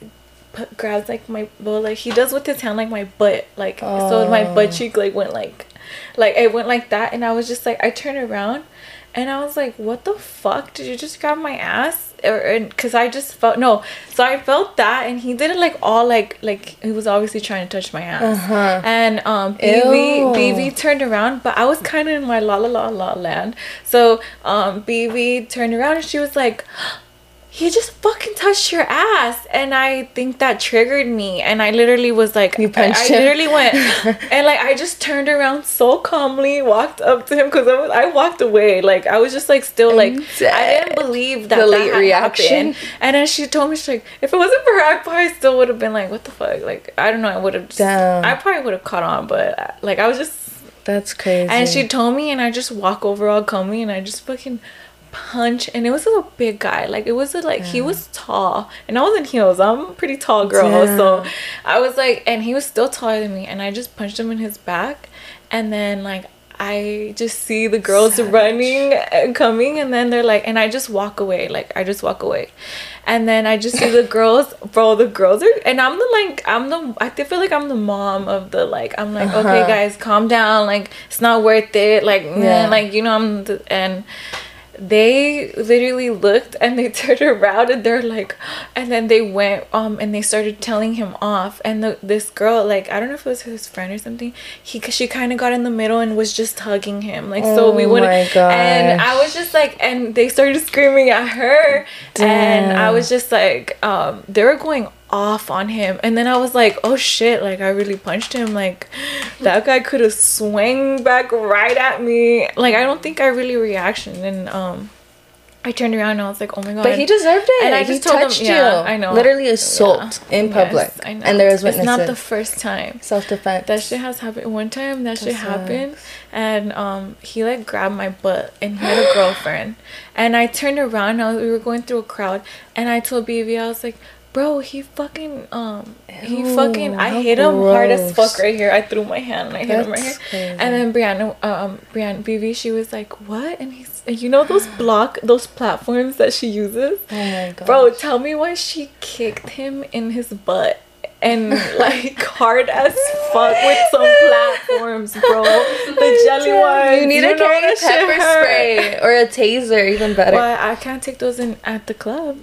put, grabs like my well like he does with his hand like my butt like so my Oh. butt cheek like went like like it went like that and i was just like i turned around and I was like, "What the fuck? Did you just grab my ass?" Or because I just felt no, so I felt that, and he did it like all like like he was obviously trying to touch my ass. Uh-huh. And um, Ew. BV turned around, but I was kind of in my la la la la land. So um, BV turned around and she was like. He just fucking touched your ass, and I think that triggered me. And I literally was like, You punched I, I him? literally went, and like I just turned around so calmly, walked up to him because I was I walked away. Like I was just like still like I didn't believe that The that late reaction. happened. And then she told me she's like, if it wasn't for her, I probably still would have been like, what the fuck? Like I don't know. I would have. I probably would have caught on, but like I was just. That's crazy. And she told me, and I just walk over all calmly, and I just fucking punch. And it was a big guy. Like it was a, like he was tall, and I was in heels. I'm a pretty tall girl, so I was like, and he was still taller than me, and I just punched him in his back, and then like. I just see the girls running and coming, and then they're like, and I just walk away. Like, I just walk away. And then I just see the girls, bro, the girls are, and I'm the like, I'm the, I feel like I'm the mom of the, like, I'm like, okay, Uh-huh. guys, calm down. Like, it's not worth it. Like, Yeah. man, like, you know, I'm, the, and they literally looked and they turned around and they're like and then they went um and they started telling him off. And the, this girl like i don't know if it was his friend or something he she kind of got in the middle and was just hugging him. Like so we Oh wouldn't and i was just like and they started screaming at her. And i was just like um they were going off on him and then i was like oh shit like i really punched him like that guy could have swung back right at me like i don't think i really reaction and um i turned around and i was like oh my god but he deserved it. and I he just told him, touched yeah, you. I know. Literally assault Yeah. in Yes, public. I know. And there was witnesses. It's not the first time. Self defense. That shit has happened one time. That shit sucks. happened, and um, he like grabbed my butt, and he had a girlfriend, and I turned around. I was, we were going through a crowd, and I told BB, I was like, "Bro, he fucking um, he Ew, fucking. I hit him hard as fuck right here. I threw my hand and I hit him right here. Crazy. And then Brianna, um, Brianna BB, she was like, "What?" And he's, and you know those block, those platforms that she uses. oh my god. Bro, tell me why she kicked him in his butt and like hard as fuck with some platforms, bro. The jelly ones. You need to know carry a pepper spray or a taser, even better. But I can't take those in at the club.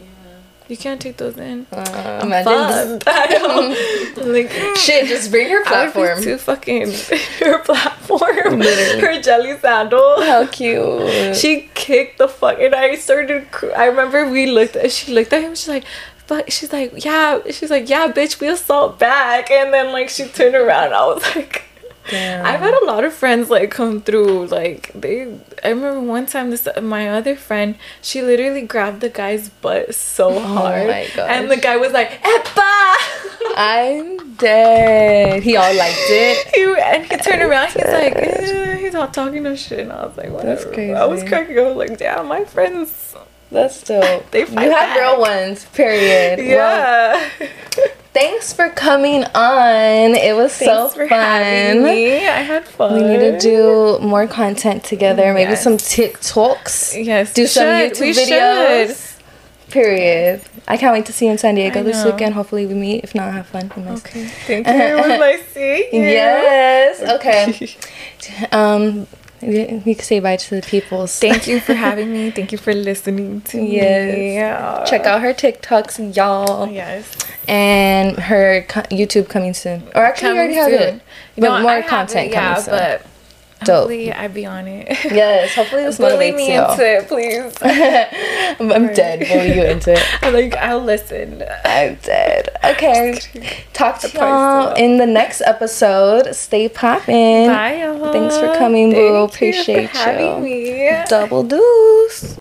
You can't take those in. Uh, I'm imagine know. like Shit, just bring her I would be platform. too fucking her platform, Literally. her jelly sandal. How cute. She kicked the fuck, and I started. cr- I remember we looked. at She looked at him. She's like, "Fuck." She's like, "Yeah." She's like, "Yeah, bitch, we assault back." And then like she turned around. I was like, Damn. I've had a lot of friends like come through. Like they, I remember one time this my other friend, she literally grabbed the guy's butt so hard, Oh my gosh. and the guy was like, "Epa!" I'm dead. He all liked it. he, and he turned around. He's like, eh, he's all talking to shit, and I was like, whatever. I was crazy. cracking up. Like, damn, my friends. That's dope. They you have back. real ones. Period. Well, Yeah. thanks for coming on. It was so Thanks for fun. I had fun. We need to do more content together. Maybe Yes. some TikToks. Yes. Do some should. YouTube We videos. should. Period. I can't wait to see you in San Diego this weekend. Hopefully we meet. If not, have fun. Okay. Thank you. It was nice seeing you. Yes. Okay. um, we, we can say bye to the people. Thank you for having me. Thank you for listening to Yes. me. Yeah. Check out her TikToks, y'all, Yes. and her co- YouTube coming soon. Or actually, you already have it, but No, more content it, yeah, coming soon. but Dope. hopefully I be on it. yes. Hopefully this Bully motivates me you. into it, please. I'm, I'm dead. Bully you into it. I'm like, I'll listen. I'm dead. Okay. Talk to y'all in the next episode. Stay popping. Bye, y'all. Thanks for coming, boo. Thank you for Appreciate you. me. Double deuce.